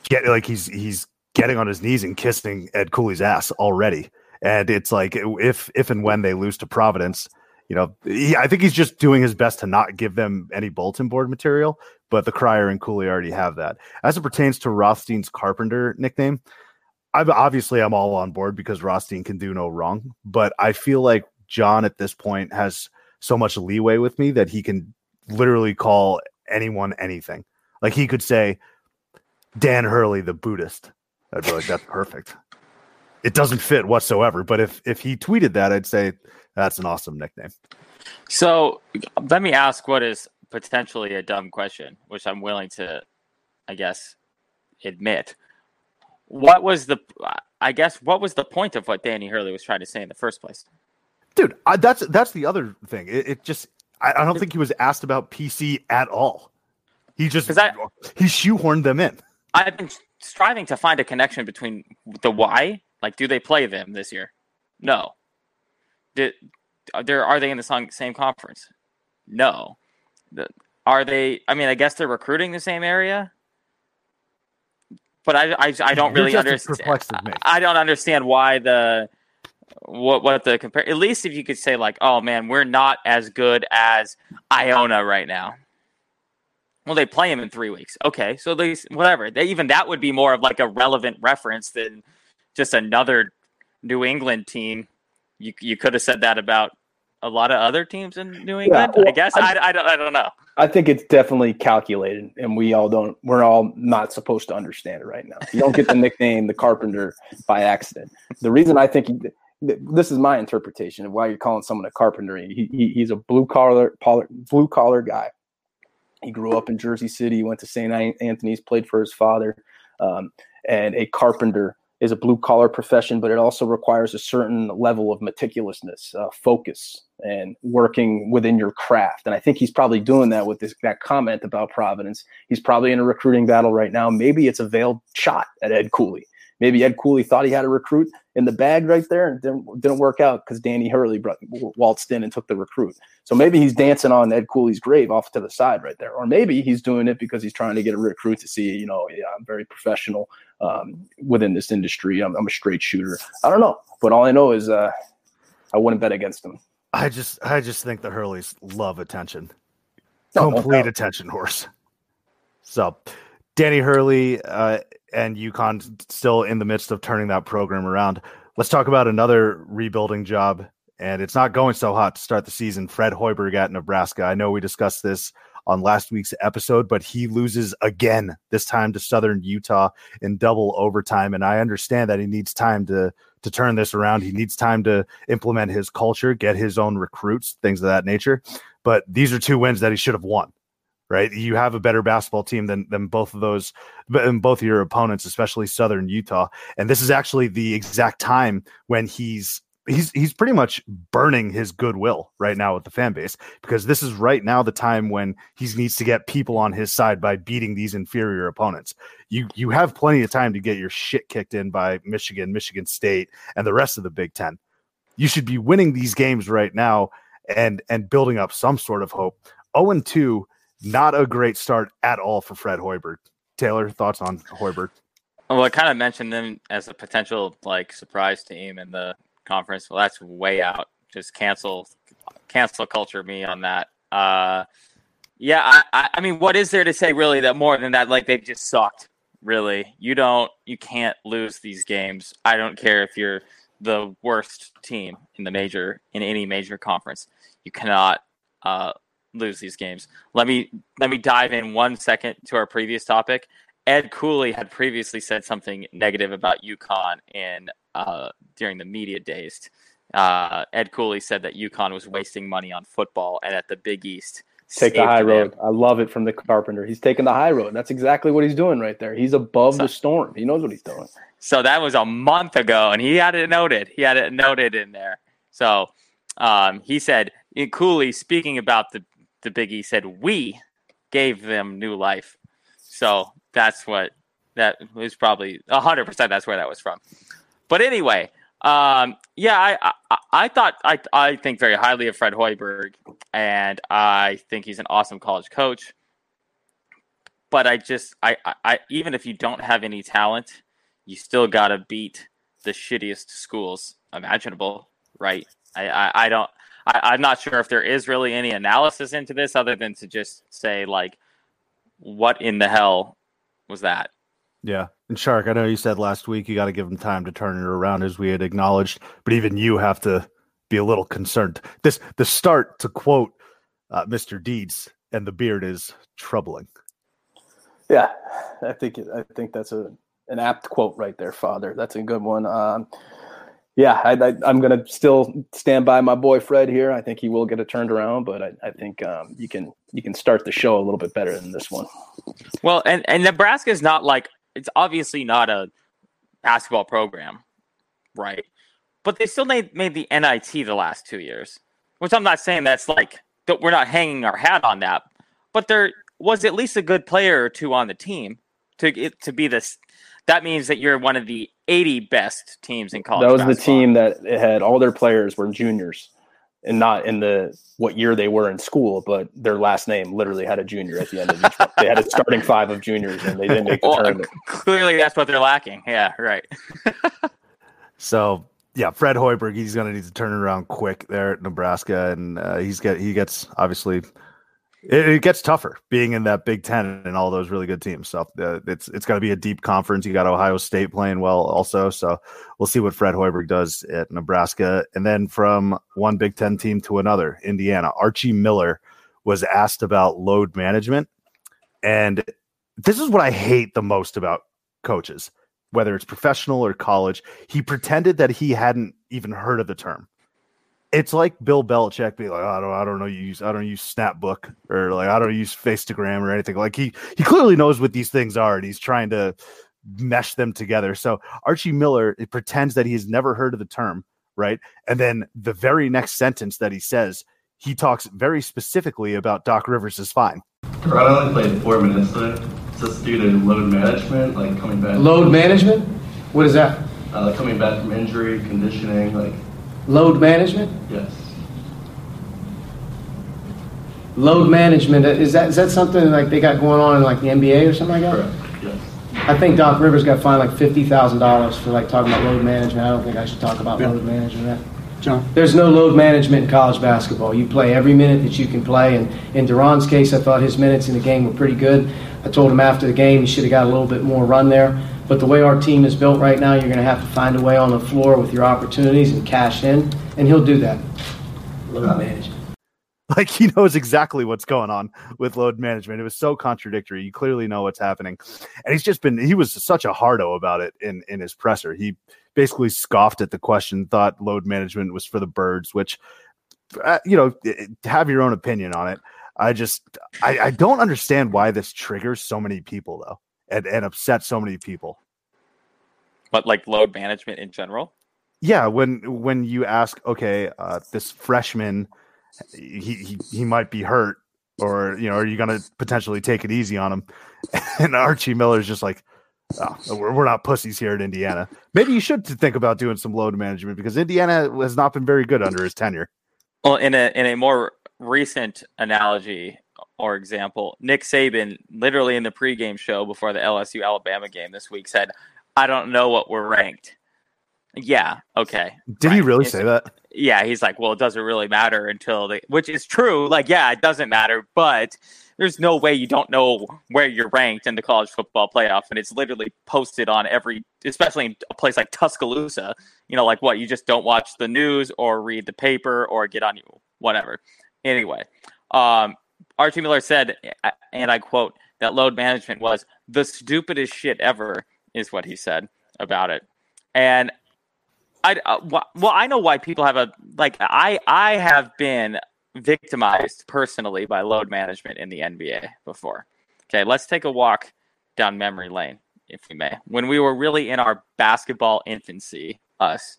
S1: getting like he's he's getting on his knees and kissing Ed Cooley's ass already, and it's like if if and when they lose to Providence, you know, he, I think he's just doing his best to not give them any bulletin board material. But the Cryer and Cooley already have that. As it pertains to Rothstein's Carpenter nickname, I'm obviously I'm all on board because Rothstein can do no wrong, but I feel like Jon at this point has so much leeway with me that he can literally call anyone anything. Like he could say Dan Hurley the Buddhist. I'd be like, that's perfect. It doesn't fit whatsoever, but if if he tweeted that, I'd say that's an awesome nickname.
S2: So let me ask what is potentially a dumb question, which I'm willing to, I guess, admit what was the I guess what was the point of what Danny Hurley was trying to say in the first place?
S1: Dude, I, that's that's the other thing. It, it just I, I, don't think he was asked about PC at all. He just I, he shoehorned them in.
S2: I've been striving to find a connection between the why. Like, do they play them this year? No. Did there are they in the same conference? No. Are they? I mean, I guess they're recruiting the same area but I, I, I don't really understand. I don't understand why the what what the compare. At least if you could say like, oh man, we're not as good as Iona right now. Well, they play him in three weeks. Okay, so they whatever. They, even that would be more of like a relevant reference than just another New England team. You you could have said that about a lot of other teams in New England. Yeah, well, I guess I, I, I, don't I don't know.
S3: I think it's definitely calculated, and we all don't. We're all not supposed to understand it right now. You don't get the nickname the Carpenter by accident. The reason I think he, this is my interpretation of why you're calling someone a carpenter. He, he, he's a blue collar blue collar guy. He grew up in Jersey City. He went to St. Anthony's, played for his father, um, and a carpenter is a blue collar profession, but it also requires a certain level of meticulousness, uh, focus, and working within your craft. And I think he's probably doing that with this that comment about Providence. He's probably in a recruiting battle right now. Maybe it's a veiled shot at Ed Cooley. Maybe Ed Cooley thought he had a recruit in the bag right there and didn't, didn't work out because Danny Hurley brought, waltzed in and took the recruit. So maybe he's dancing on Ed Cooley's grave off to the side right there. Or maybe he's doing it because he's trying to get a recruit to see, you know, yeah, I'm very professional um, within this industry. I'm, I'm, a straight shooter. I don't know. But all I know is uh, I wouldn't bet against him.
S1: I just I just think the Hurleys love attention. No, Complete no attention horse. So Danny Hurley, uh, and UConn still in the midst of turning that program around. Let's talk about another rebuilding job, and it's not going so hot to start the season. Fred Hoiberg at Nebraska. I know we discussed this on last week's episode, but he loses again, this time to Southern Utah in double overtime. And I understand that he needs time to to turn this around. He needs time to implement his culture, get his own recruits, things of that nature. But these are two wins that he should have won right? You have a better basketball team than than both of those, and both of your opponents, especially Southern Utah. And this is actually the exact time when he's he's he's pretty much burning his goodwill right now with the fan base because this is right now the time when he needs to get people on his side by beating these inferior opponents. You you have plenty of time to get your shit kicked in by Michigan, Michigan State, and the rest of the Big Ten. You should be winning these games right now and and building up some sort of hope. 0 2, not a great start at all for Fred Hoiberg. Taylor, thoughts on Hoiberg?
S2: Well, I kind of mentioned them as a potential like surprise team in the conference. Well, that's way out. Just cancel, cancel culture me on that. Uh, yeah, I, I mean, what is there to say really that more than that? Like they've just sucked. Really, you don't, you can't lose these games. I don't care if you're the worst team in the major in any major conference. You cannot uh, lose these games. Let me let me dive in one second to our previous topic. Ed Cooley had previously said something negative about UConn in uh, during the media days. Uh, Ed Cooley said that UConn was wasting money on football, and at the Big East,
S3: take the high road. I love it from the Carpenter. He's taking the high road. That's exactly what he's doing right there. He's above so, the storm. He knows what he's doing.
S2: So that was a month ago, and he had it noted. He had it noted in there. So um, he said, Cooley, speaking about the the Biggie said we gave them new life. So that's what that was probably hundred percent. That's where that was from. But anyway, um, yeah, I, I, I thought I I think very highly of Fred Hoiberg, and I think he's an awesome college coach. But I just I, I even if you don't have any talent, you still got to beat the shittiest schools imaginable, right? I I, I don't. I, I'm not sure if there is really any analysis into this other than to just say like, what in the hell was that.
S1: Yeah. And Shark, I know you said last week you got to give him time to turn it around as we had acknowledged, but even you have to be a little concerned. This the start to quote uh, Mr. Deeds and the beard is troubling.
S3: Yeah, I think I think that's a an apt quote right there, Father. That's a good one. Um, yeah, I, am going to still stand by my boy Fred here. I think he will get it turned around, but I, I think um, you can you can start the show a little bit better than this one.
S2: Well, and and Nebraska is not like it's obviously not a basketball program, right? But they still made made the NIT the last two years, which I'm not saying that's like that we're not hanging our hat on that, but there was at least a good player or two on the team to to be this that means that you're one of the 80 best teams in college.
S3: That was
S2: basketball.
S3: the team that had all their players were juniors and not in the what year they were in school, but their last name literally had a junior at the end of each one. They had a starting five of juniors and they didn't make the well, tournament.
S2: Clearly that's what they're lacking. Yeah, right.
S1: so yeah, Fred Hoiberg, he's going to need to turn it around quick there at Nebraska, and uh, he's get he gets obviously it, it, gets tougher being in that Big Ten and all those really good teams. So uh, it's it's going to be a deep conference. You got Ohio State playing well also. So we'll see what Fred Hoiberg does at Nebraska. And then from one Big Ten team to another, Indiana. Archie Miller was asked about load management, and this is what I hate the most about coaches, whether it's professional or college. He pretended that he hadn't even heard of the term it's like Bill Belichick being like, oh, I don't, I don't know, you use, I don't use Snapbook or like, I don't use Facegram or anything. Like he, he clearly knows what these things are, and he's trying to mesh them together. So Archie Miller it pretends that he's never heard of the term, right? And then the very next sentence that he says, he talks very specifically about Doc Rivers is fine.
S6: I only played four minutes there. Is this due to load management, like coming back?
S7: Load management? What is that?
S6: Uh, like coming back from injury, conditioning, like
S7: Load management?
S6: Yes.
S7: Load management, is that, is that something like they got going on in like the NBA or something like that?
S6: Correct, yes.
S7: I think Doc Rivers got fined like fifty thousand dollars for like talking about load management. I don't think I should talk about load management.
S8: John?
S7: There's no load management in college basketball. You play every minute that you can play. And in De'Ron's case, I thought his minutes in the game were pretty good. I told him after the game he should have got a little bit more run there. But the way our team is built right now, you're going to have to find a way on the floor with your opportunities and cash in, and he'll do that. Load management.
S1: Like he knows exactly what's going on with load management. It was so contradictory. You clearly know what's happening, and he's just been. He was such a hardo about it in in his presser. He basically scoffed at the question, thought load management was for the birds, which uh, you know, have your own opinion on it. I just I, I don't understand why this triggers so many people though and, and upset so many people.
S2: But like load management in general?
S1: yeah, when when you ask, okay, uh, this freshman, he, he he might be hurt, or you know, are you going to potentially take it easy on him? And Archie Miller's just like, oh, we're, we're not pussies here at Indiana. Maybe you should think about doing some load management because Indiana has not been very good under his tenure.
S2: Well, in a in a more recent analogy or example, Nick Saban literally in the pregame show before the LSU Alabama game this week said, "I don't know what we're ranked." Yeah, okay.
S1: Did right. he really say that?
S2: Yeah, he's like, "Well, it doesn't really matter until the, which is true. Like, yeah, it doesn't matter, but there's no way you don't know where you're ranked in the college football playoff, and it's literally posted on every, especially in a place like Tuscaloosa. You know, like what you just don't watch the news or read the paper or get on you, whatever. Anyway, um, Archie Miller said, and I quote, that load management was the stupidest shit ever, is what he said about it. And I uh, well, I know why people have a like. I I have been victimized personally by load management in the NBA before. Okay, let's take a walk down memory lane, if we may. When we were really in our basketball infancy, us,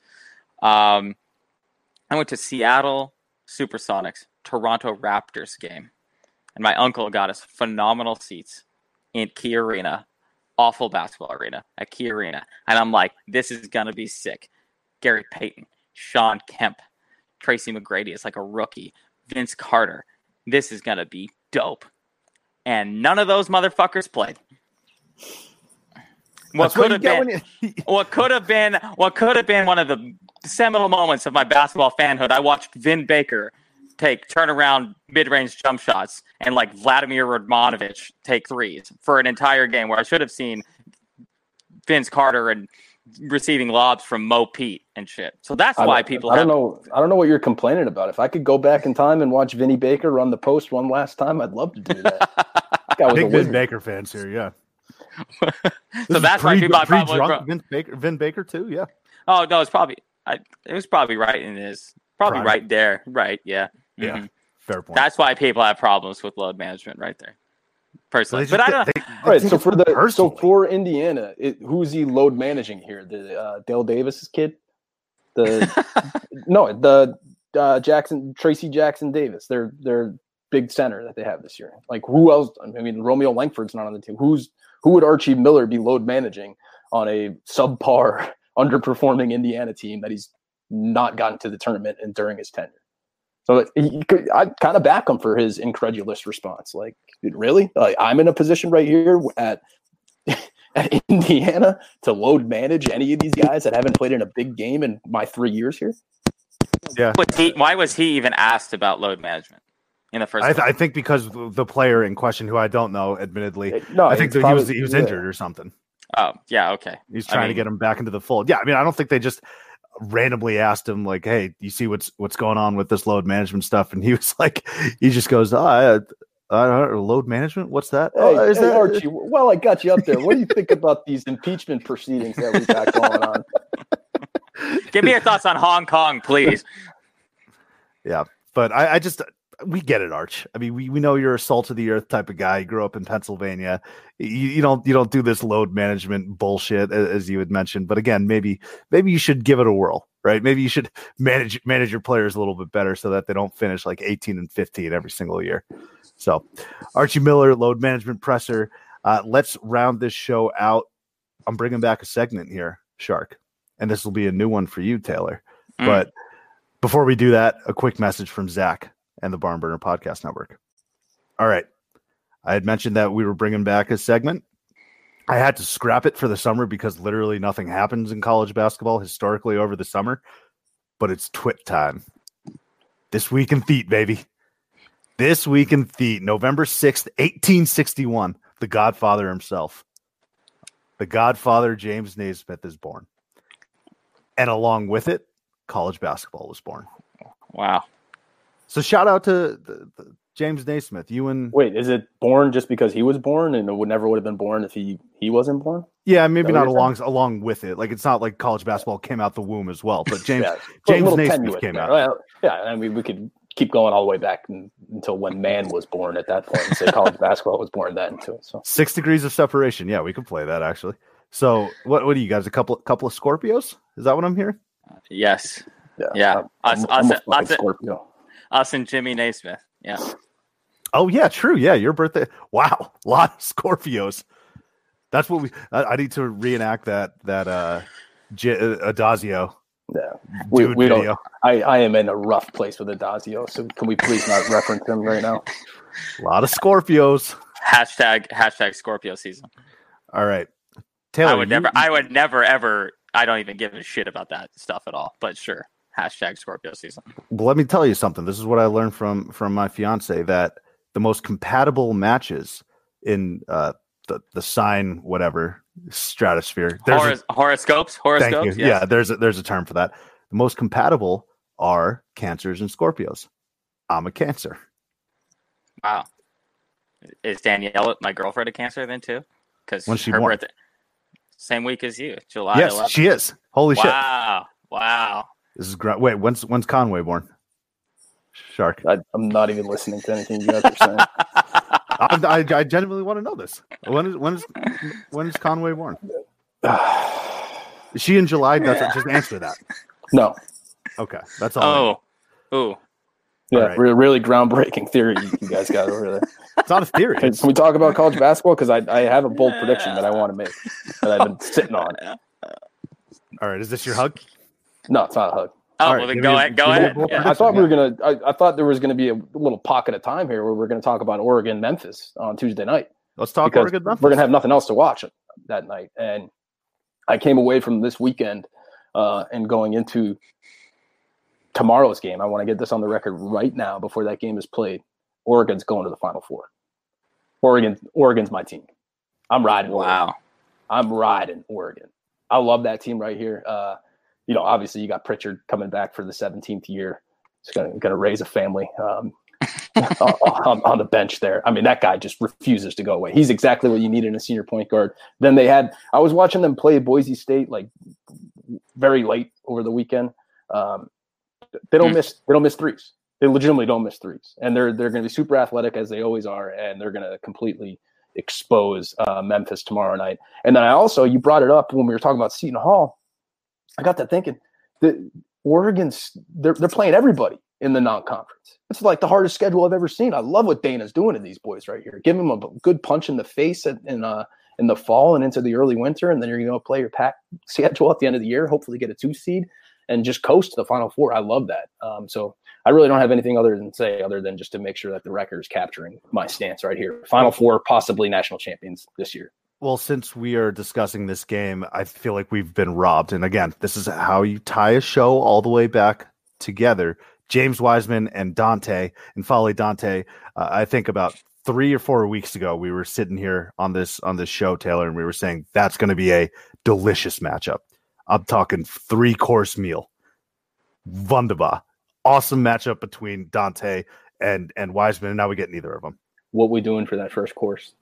S2: um, I went to Seattle Supersonics, Toronto Raptors game, and my uncle got us phenomenal seats in Key Arena, awful basketball arena at Key Arena, and I'm like, this is gonna be sick. Gary Payton, Shawn Kemp, Tracy McGrady is like a rookie. Vince Carter. This is going to be dope. And none of those motherfuckers played. What could have been what could have been what could have been one of the seminal moments of my basketball fanhood. I watched Vin Baker take turnaround mid-range jump shots and like Vladimir Radmanovic take threes for an entire game where I should have seen Vince Carter and receiving lobs from Mo Pete and shit. So that's why people.
S3: I don't know. I don't know what you're complaining about. If I could go back in time and watch Vinny Baker run the post one last time, I'd love to do that.
S1: that Big Vin Baker fans here, yeah.
S2: so that's pre, why people
S1: pre, probably drunk Vin Baker, Vin Baker too, yeah.
S2: Oh no, it's probably I, it was probably right in his probably Prime. right there, right? Yeah,
S1: yeah. Mm-hmm. Fair point.
S2: That's why people have problems with load management, right there personally. But I don't. They,
S3: they right. So for the personally. so for Indiana, it, who's he load managing here? The uh, Dale Davis kid. The no, the uh, Jackson Trayce Jackson Davis. They're they're big center that they have this year. Like who else? I mean, Romeo Langford's not on the team. Who's who would Archie Miller be load managing on a subpar, underperforming Indiana team that he's not gotten to the tournament and during his tenure? So could, I kind of back him for his incredulous response. Like, really? Like, I'm in a position right here at at Indiana to load manage any of these guys that haven't played in a big game in my three years here.
S1: Yeah.
S2: He, why was he even asked about load management in the first?
S1: I, th- I, think because the player in question, who I don't know, admittedly, eh, no, I think that probably, he was he was injured or something.
S2: Oh yeah, okay.
S1: He's trying I mean, to get him back into the fold. Yeah, I mean, I don't think they just randomly asked him like, "Hey, you see what's what's going on with this load management stuff?" And he was like, he just goes, "Oh, I, I don't know, load management. What's that?
S3: Oh, hey, oh, is hey, that Archie? Well, I got you up there. What do you think about these impeachment proceedings that we got going on?
S2: Give me your thoughts on Hong Kong, please.
S1: yeah, but I, I just we get it, Arch. I mean, we, we know you're a salt of the earth type of guy. You grew up in Pennsylvania. You, you don't you don't do this load management bullshit as, as, you had mentioned. But again, maybe maybe you should give it a whirl, right? Maybe you should manage manage your players a little bit better so that they don't finish like 18 and 15 every single year. So, Archie Miller, load management presser. Uh, let's round this show out. I'm bringing back a segment here, Shark, and this will be a new one for you, Taylor. Mm. But before we do that, a quick message from Zach and the Barn Burner Podcast Network. All right. I had mentioned that we were bringing back a segment. I had to scrap it for the summer because literally nothing happens in college basketball historically over the summer, but it's twit time. This week in Theet, baby. This week in Theet, November 6th, 1861, the Godfather himself, the Godfather James Naismith is born. And along with it, college basketball was born.
S2: Wow.
S1: So shout out to the, the James Naismith. You and
S3: wait, is it born just because he was born, and it would never would have been born if he he wasn't born?
S1: Yeah, maybe not along saying? along with it. Like it's not like college basketball came out the womb as well, but James yeah, James Naismith came there. out.
S3: Well, yeah, I mean we could keep going all the way back in, until when man was born at that point and say college basketball was born then too. So
S1: six degrees of separation. Yeah, we could play that actually. So what what are you guys? A couple couple of Scorpios? Is that what I'm hearing?
S2: Yes.
S3: Yeah.
S2: Yeah.
S3: I'm-
S2: Us,
S3: I'm- I'm
S2: us,
S3: a fucking
S2: us,
S3: Scorpio.
S2: Us and Jimmy Naismith. Yeah.
S1: Oh yeah, true. Yeah, your birthday. Wow, a lot of Scorpios. That's what we. I, I need to reenact that that uh, J, uh Adazio.
S3: Yeah, we, we
S1: video.
S3: don't. I, I am in a rough place with Adazio, so can we please not reference him right now?
S1: A lot of Scorpios.
S2: Hashtag hashtag Scorpio season.
S1: All right, Taylor.
S2: I would
S1: you-
S2: never. I would never ever. I don't even give a shit about that stuff at all. But sure. Hashtag Scorpio season.
S1: Well, let me tell you something. This is what I learned from from my fiance that the most compatible matches in uh, the the sign whatever stratosphere. There's a-
S2: horoscopes. Horoscopes.
S1: thank you.
S2: yes.
S1: Yeah, there's a, there's a term for that. The most compatible are cancers and Scorpios. I'm a Cancer.
S2: Wow. Is Danielle, my girlfriend, a Cancer then too? Because
S1: When's she
S2: her
S1: born?
S2: birthday, same week as you, July.
S1: yes,
S2: 11th.
S1: she is. Holy shit!
S2: Wow. Wow.
S1: This is great. Wait, when's when's Conway born? Shark.
S3: I, I'm not even listening to anything you guys are saying.
S1: I, I, I genuinely want to know this. When is when is when is Conway born? Is she in July? That's just answer that.
S3: No.
S1: Okay, that's all. I
S2: Oh.
S1: need.
S2: Ooh.
S3: Yeah,
S1: All right.
S3: re- really groundbreaking theory you you guys got over there.
S1: It's not a theory.
S3: Can, can we talk about college basketball? Because I, I have a bold prediction that I want to make that I've been sitting on.
S1: All right, is this your hug?
S3: No, it's not a hug.
S2: Oh,
S1: All
S2: well,
S1: right,
S2: then
S1: give
S2: go
S1: me a-
S2: ahead. Go
S1: give me a
S2: ahead. Yeah.
S3: I thought we were gonna. I, I thought there was gonna be a little pocket of time here where we're gonna talk about Oregon, Memphis on Tuesday night.
S1: Let's talk
S3: because
S1: Oregon. Memphis.
S3: we're gonna have nothing else to watch that night. And I came away from this weekend uh, and going into tomorrow's game. I want to get this on the record right now before that game is played. Oregon's going to the Final Four. Oregon, Oregon's my team. I'm riding. Oregon.
S2: Wow.
S3: I'm riding Oregon. I love that team right here. Uh, you know, obviously you got Pritchard coming back for the 17th year. He's gonna gonna raise a family um, on, on the bench there. I mean, that guy just refuses to go away. He's exactly what you need in a senior point guard. Then they had I was watching them play Boise State like very late over the weekend. Um, they don't
S2: Hmm.
S3: miss they don't miss threes. They legitimately don't miss threes, and they're they're going to be super athletic as they always are, and they're going to completely expose uh, Memphis tomorrow night. And then I also you brought it up when we were talking about Seton Hall. I got to thinking that Oregon's they're they're playing everybody in the non-conference. It's like the hardest schedule I've ever seen. I love what Dana's doing to these boys right here. Give them a good punch in the face at, in uh in the fall and into the early winter, and then you're going to play your pack schedule at the end of the year. Hopefully, get a two seed and just coast to the final four. I love that. Um, so I really don't have anything other than say other than just to make sure that the record is capturing my stance right here. Final four, possibly national champions this year.
S1: Well, since we are discussing this game, I feel like we've been robbed. And again, this is how you tie a show all the way back together. James Wiseman and Dante and N'Faly Dante. Uh, I think about three or four weeks ago, we were sitting here on this on this show, Taylor, and we were saying that's going to be a delicious matchup. I'm talking three course meal. Wunderbar. Awesome matchup between Dante and and Wiseman, and now we get neither of them.
S3: What we doing for that first course?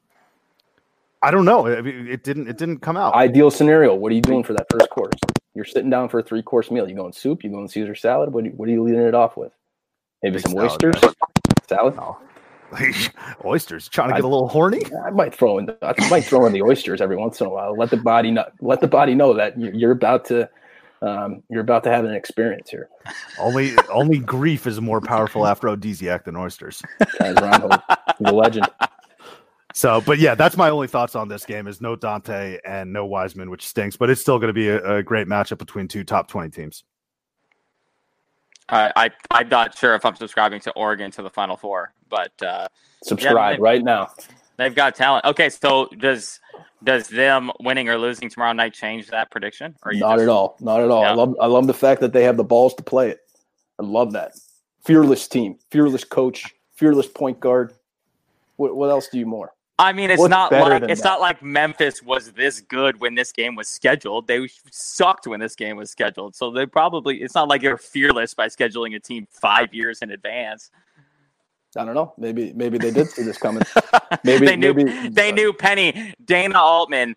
S1: I don't know. I it didn't. It didn't come out.
S3: Ideal scenario. What are you doing for that first course? You're sitting down for a three course meal. You going soup? You going Caesar salad? What, what are you leading it off with? Maybe
S1: Big
S3: some
S1: salad,
S3: oysters.
S1: man.
S3: Salad.
S1: No. Oysters. Trying to get a little horny.
S3: I might throw in. I might throw in the oysters every once in a while. Let the body know. Let the body know that you're, you're about to. Um, you're about to have an experience here.
S1: Only only grief is more powerful aphrodisiac than oysters.
S3: Guys, Ron, a legend.
S1: So, but yeah, that's my only thoughts on this game is no Dante and no Wiseman, which stinks, but it's still going to be a, a great matchup between two top 20 teams.
S2: I, I I'm not sure if I'm subscribing to Oregon to the Final Four, but uh,
S3: Subscribe
S2: they-
S3: right now.
S2: they've got talent. Okay, so does does them winning or losing tomorrow night change that prediction? Or
S3: Not
S2: just-
S3: at all. Not at all. I love. I love the fact that they have the balls to play it. I love that. Fearless team, fearless coach, fearless point guard. What, what else do you more?
S2: I mean, it's
S3: What's
S2: not like it's
S3: that?
S2: not like Memphis was this good when this game was scheduled. They sucked when this game was scheduled. So they probably it's not like you're fearless by scheduling a team five years in advance.
S3: I don't know. Maybe maybe they did see this coming. Maybe
S2: they knew
S3: maybe
S2: they knew Penny Dana Altman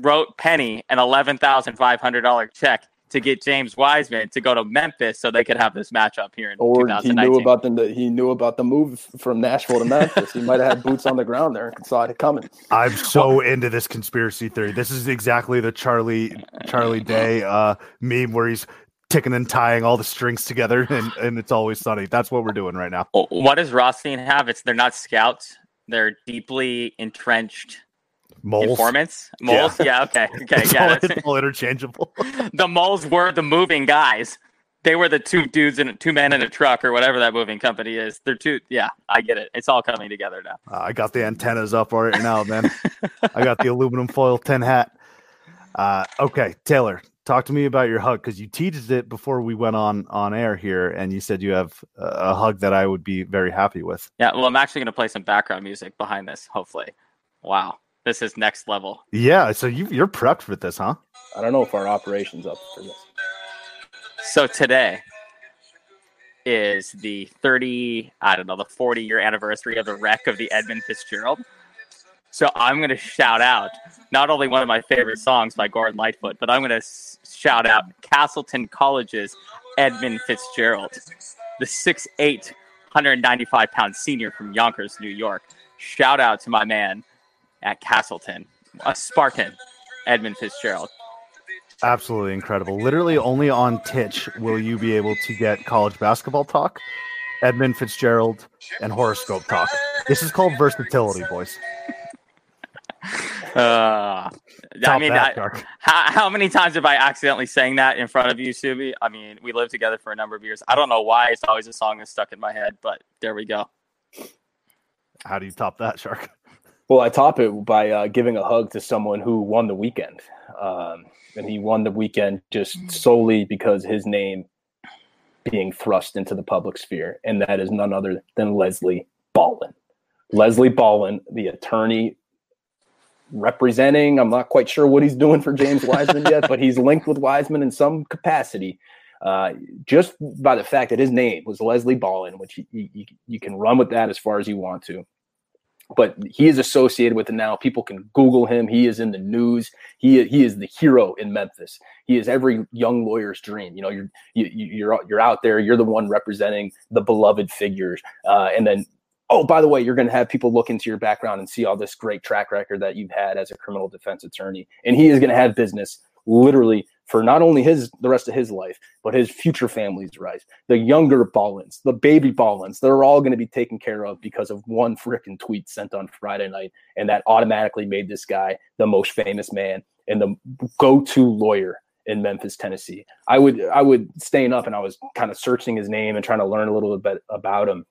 S2: wrote Penny an eleven thousand five hundred dollar check to get James Wiseman to go to Memphis so they could have this matchup here in
S3: or he knew about the he knew about the move from Nashville to Memphis. he might have had boots on the ground there and saw it coming.
S1: I'm so into this conspiracy theory. This is exactly the Charlie Charlie Day uh, meme where he's ticking and tying all the strings together, and, and it's always sunny. That's what we're doing right now.
S2: What does Rothstein have? It's they're not scouts. They're deeply entrenched
S1: Moles.
S2: informants. Moles. Yeah. okay. Okay.
S1: It's,
S2: Yeah. that's-
S1: it's all interchangeable.
S2: the moles were the moving guys. They were the two dudes in two men in a truck or whatever that moving company is. They're two. Yeah, I get it. It's all coming together now.
S1: Uh, I got the antennas up right now, man. I got the aluminum foil tin hat. Uh, okay, Taylor, talk to me about your hug because you teased it before we went on on air here, and you said you have a, a hug that I would be very happy with.
S2: Yeah. Well, I'm actually going to play some background music behind this. Hopefully. Wow. This is next level.
S1: Yeah, so you you're prepped for this, huh?
S3: I don't know if our operations up for this.
S2: So today is the 30, I don't know, the 40 year anniversary of the wreck of the Edmund Fitzgerald. So I'm going to shout out not only one of my favorite songs by Gordon Lightfoot, but I'm going to s- shout out Castleton College's Edmund Fitzgerald, the 6'8, 195 pound senior from Yonkers, New York. Shout out to my man at Castleton, a Spartan, Edmund Fitzgerald.
S1: Absolutely incredible. Literally, only on Titch will you be able to get college basketball talk, Edmund Fitzgerald, and horoscope talk. This is called versatility, boys.
S2: Uh, I mean,
S1: that,
S2: I- how, how many times have I accidentally sang that in front of you, Subi? I mean, we lived together for a number of years. I don't know why it's always a song that's stuck in my head, but there we go.
S1: How do you top that, Shark?
S3: Well, I top it by uh, giving a hug to someone who won the weekend. Um, and he won the weekend just solely because his name being thrust into the public sphere. And that is none other than Leslie Ballin. Leslie Ballin, the attorney representing, I'm not quite sure what he's doing for James Wiseman yet, but he's linked with Wiseman in some capacity. Uh, just by the fact that his name was Leslie Ballin, which you, you, you can run with that as far as you want to but he is associated with it now. People can Google him. He is in the news. He he is the hero in Memphis. He is every young lawyer's dream. You know, you're you, you- you're you're out there. You're the one representing the beloved figures. Uh, and then, oh, by the way, you're going to have people look into your background and see all this great track record that you've had as a criminal defense attorney. And he is going to have business literally for not only his the rest of his life, but his future family's life. The younger Ballins, the baby Ballins, they're all going to be taken care of because of one freaking tweet sent on Friday night, and that automatically made this guy the most famous man and the go-to lawyer in Memphis, Tennessee. I would I would staying up and I was kind of searching his name and trying to learn a little bit about him.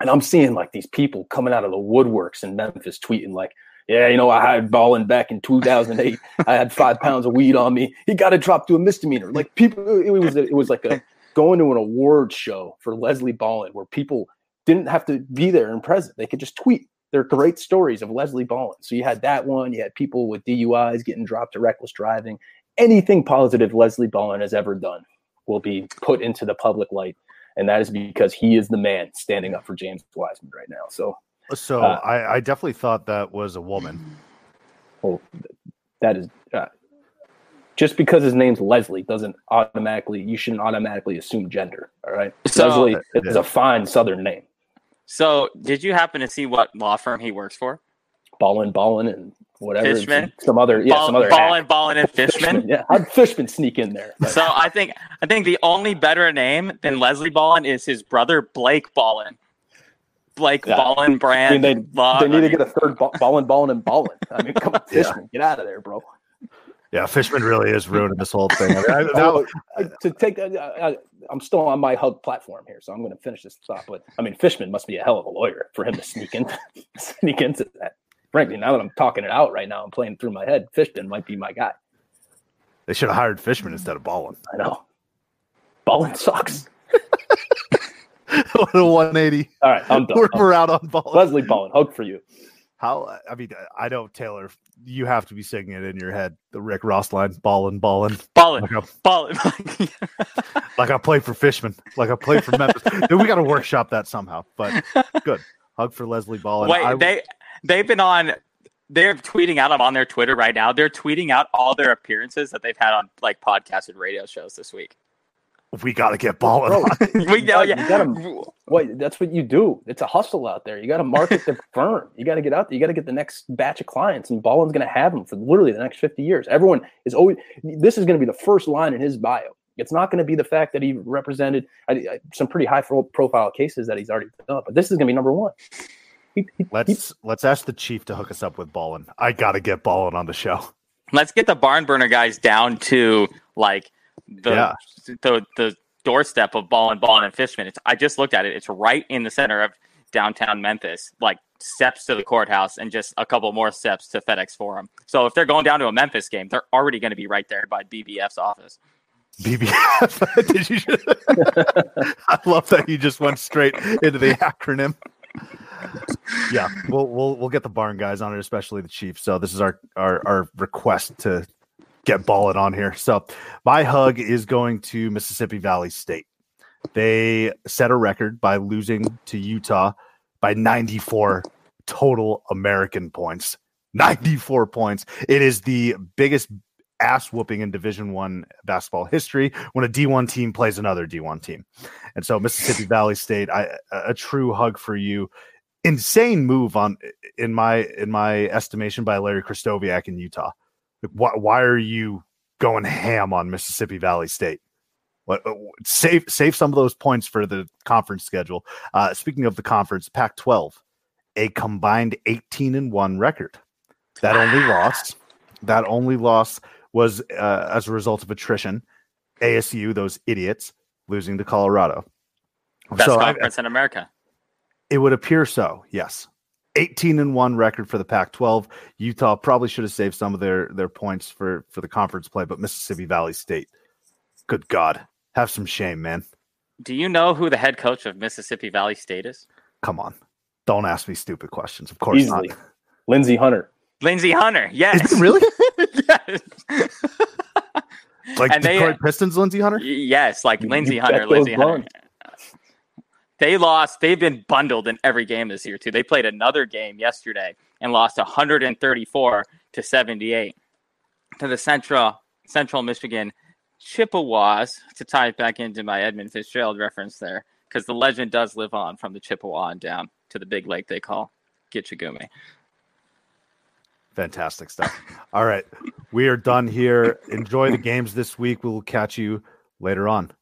S3: And I'm seeing like these people coming out of the woodworks in Memphis tweeting like, yeah, you know, I had Ballin back in 2008. I had five pounds of weed on me. He got it dropped to a misdemeanor. Like people, it was it was like a going to an award show for Leslie Ballin, where people didn't have to be there and present. They could just tweet their great stories of Leslie Ballin. So you had that one. You had people with DUIs getting dropped to reckless driving. Anything positive Leslie Ballin has ever done will be put into the public light, and that is because he is the man standing up for James Wiseman right now. So
S1: So
S3: Uh,
S1: I, I definitely thought that was a woman.
S3: well, that is uh, just because his name's Leslie doesn't automatically you shouldn't automatically assume gender. All right,
S2: So-
S3: Leslie is a fine Southern name.
S2: So, did you happen to see what law firm he works for?
S3: Ballin, Ballin, and whatever. and
S2: Fishman?
S3: some, some other, yeah,
S2: Ball-
S3: some other.
S2: Ballin,
S3: hack.
S2: Ballin, and Fishman?
S3: Yeah, how'd Fishman sneak in there? But-
S2: So I think I think the only better name than Leslie Ballin is his brother Blake Ballin. Blake
S3: Yeah.
S2: Ballin
S3: I mean,
S2: brand.
S3: they,
S2: law-
S3: they need
S2: I
S3: to get a third ba- Ballin, Ballin, and Ballin. I mean, come on,
S1: Yeah.
S3: Fishman, get out of there, bro.
S1: Yeah, Fishman really is ruining this whole thing. I mean, I- that
S3: Oh,
S1: was-
S3: to take that, uh, I'm still on my hug platform here, so I'm going to finish this thought. But I mean, Fishman must be a hell of a lawyer for him to sneak in, sneak into that. Frankly, now that I'm talking it out right now, I'm playing through my head. Fishman might be my guy.
S1: they should have hired Fishman instead of Ballin.
S3: I know. Ballin sucks.
S1: What a 180.
S3: All right, I'm done.
S1: We're, we're out on Ballin.
S3: Leslie Ballin, hug for you.
S1: How? I mean, I know Taylor. You have to be singing it in your head. The Rick Ross line, Ballin, Ballin.
S2: Ballin,
S1: Like I,
S2: Ballin.
S1: like I played for Fishman. Like I played for Memphis. Dude, we got to workshop that somehow. But good. Hug for Leslie Ballin.
S2: Wait,
S1: I-
S2: they they've been on. They're tweeting out. I'm on their Twitter right now. They're tweeting out all their appearances that they've had on like podcasts and radio shows this week.
S1: We got to get Ballin
S3: Bro,
S1: on.
S2: We know,
S3: you
S2: yeah.
S3: gotta, what, that's what you do. It's a hustle out there. You got to market the firm. You got to get out there. You got to get the next batch of clients, and Ballin's going to have them for literally the next 50 years. Everyone is always, this is going to be the first line in his bio. It's not going to be the fact that he represented I, I, some pretty high profile cases that he's already done, but this is going to be number one.
S1: He, he, let's he, let's ask the chief to hook us up with Ballin. I got to get Ballin on the show.
S2: Let's get the barn burner guys down to like the yeah. the the doorstep of Ballin Ballin and Fishman. It's, I just looked at it. It's right in the center of downtown Memphis, like steps to the courthouse and just a couple more steps to FedEx Forum. So if they're going down to a Memphis game, they're already going to be right there by BBF's office.
S1: BBF? Did you? I love that you just went straight into the acronym. Yeah, we'll we'll we'll get the barn guys on it, especially the chief. So this is our our our request to get Ballin on here. So my hug is going to Mississippi Valley State. They set a record by losing to Utah by 94 total American points. 94 points. It is the biggest ass whooping in division one basketball history when a d1 team plays another d1 team and so mississippi valley state I, a true hug for you insane move on in my in my estimation by larry Krystkowiak in utah why, why are you going ham on mississippi valley state what, uh, save save some of those points for the conference schedule. Uh, speaking of the conference, Pac-12, a combined 18 and one record. That only loss, that only loss was uh, as a result of attrition. ASU, those idiots, losing to Colorado.
S2: Best so conference I, in America.
S1: It would appear so. Yes. 18 and 1 record for the Pac-12. Utah probably should have saved some of their their points for for the conference play, but Mississippi Valley State. Good god. Have some shame, man.
S2: Do you know who the head coach of Mississippi Valley State is?
S1: Come on. Don't ask me stupid questions. Of course Easily. not.
S3: Lindsey Hunter.
S2: Lindsey Hunter, yes.
S1: really? yes. like and Detroit they, Pistons, Lindsey Hunter?
S2: Yes, like Lindsey Hunter, Lindsey Hunter. They lost. They've been bundled in every game this year too. They played another game yesterday and lost 134 to 78 to the Central Central Michigan Chippewas to tie it back into my Edmund Fitzgerald reference there, because the legend does live on from the Chippewa and down to the big lake they call Gitche Gumee.
S1: Fantastic stuff. All right. We are done here. Enjoy the games this week. We will catch you later on.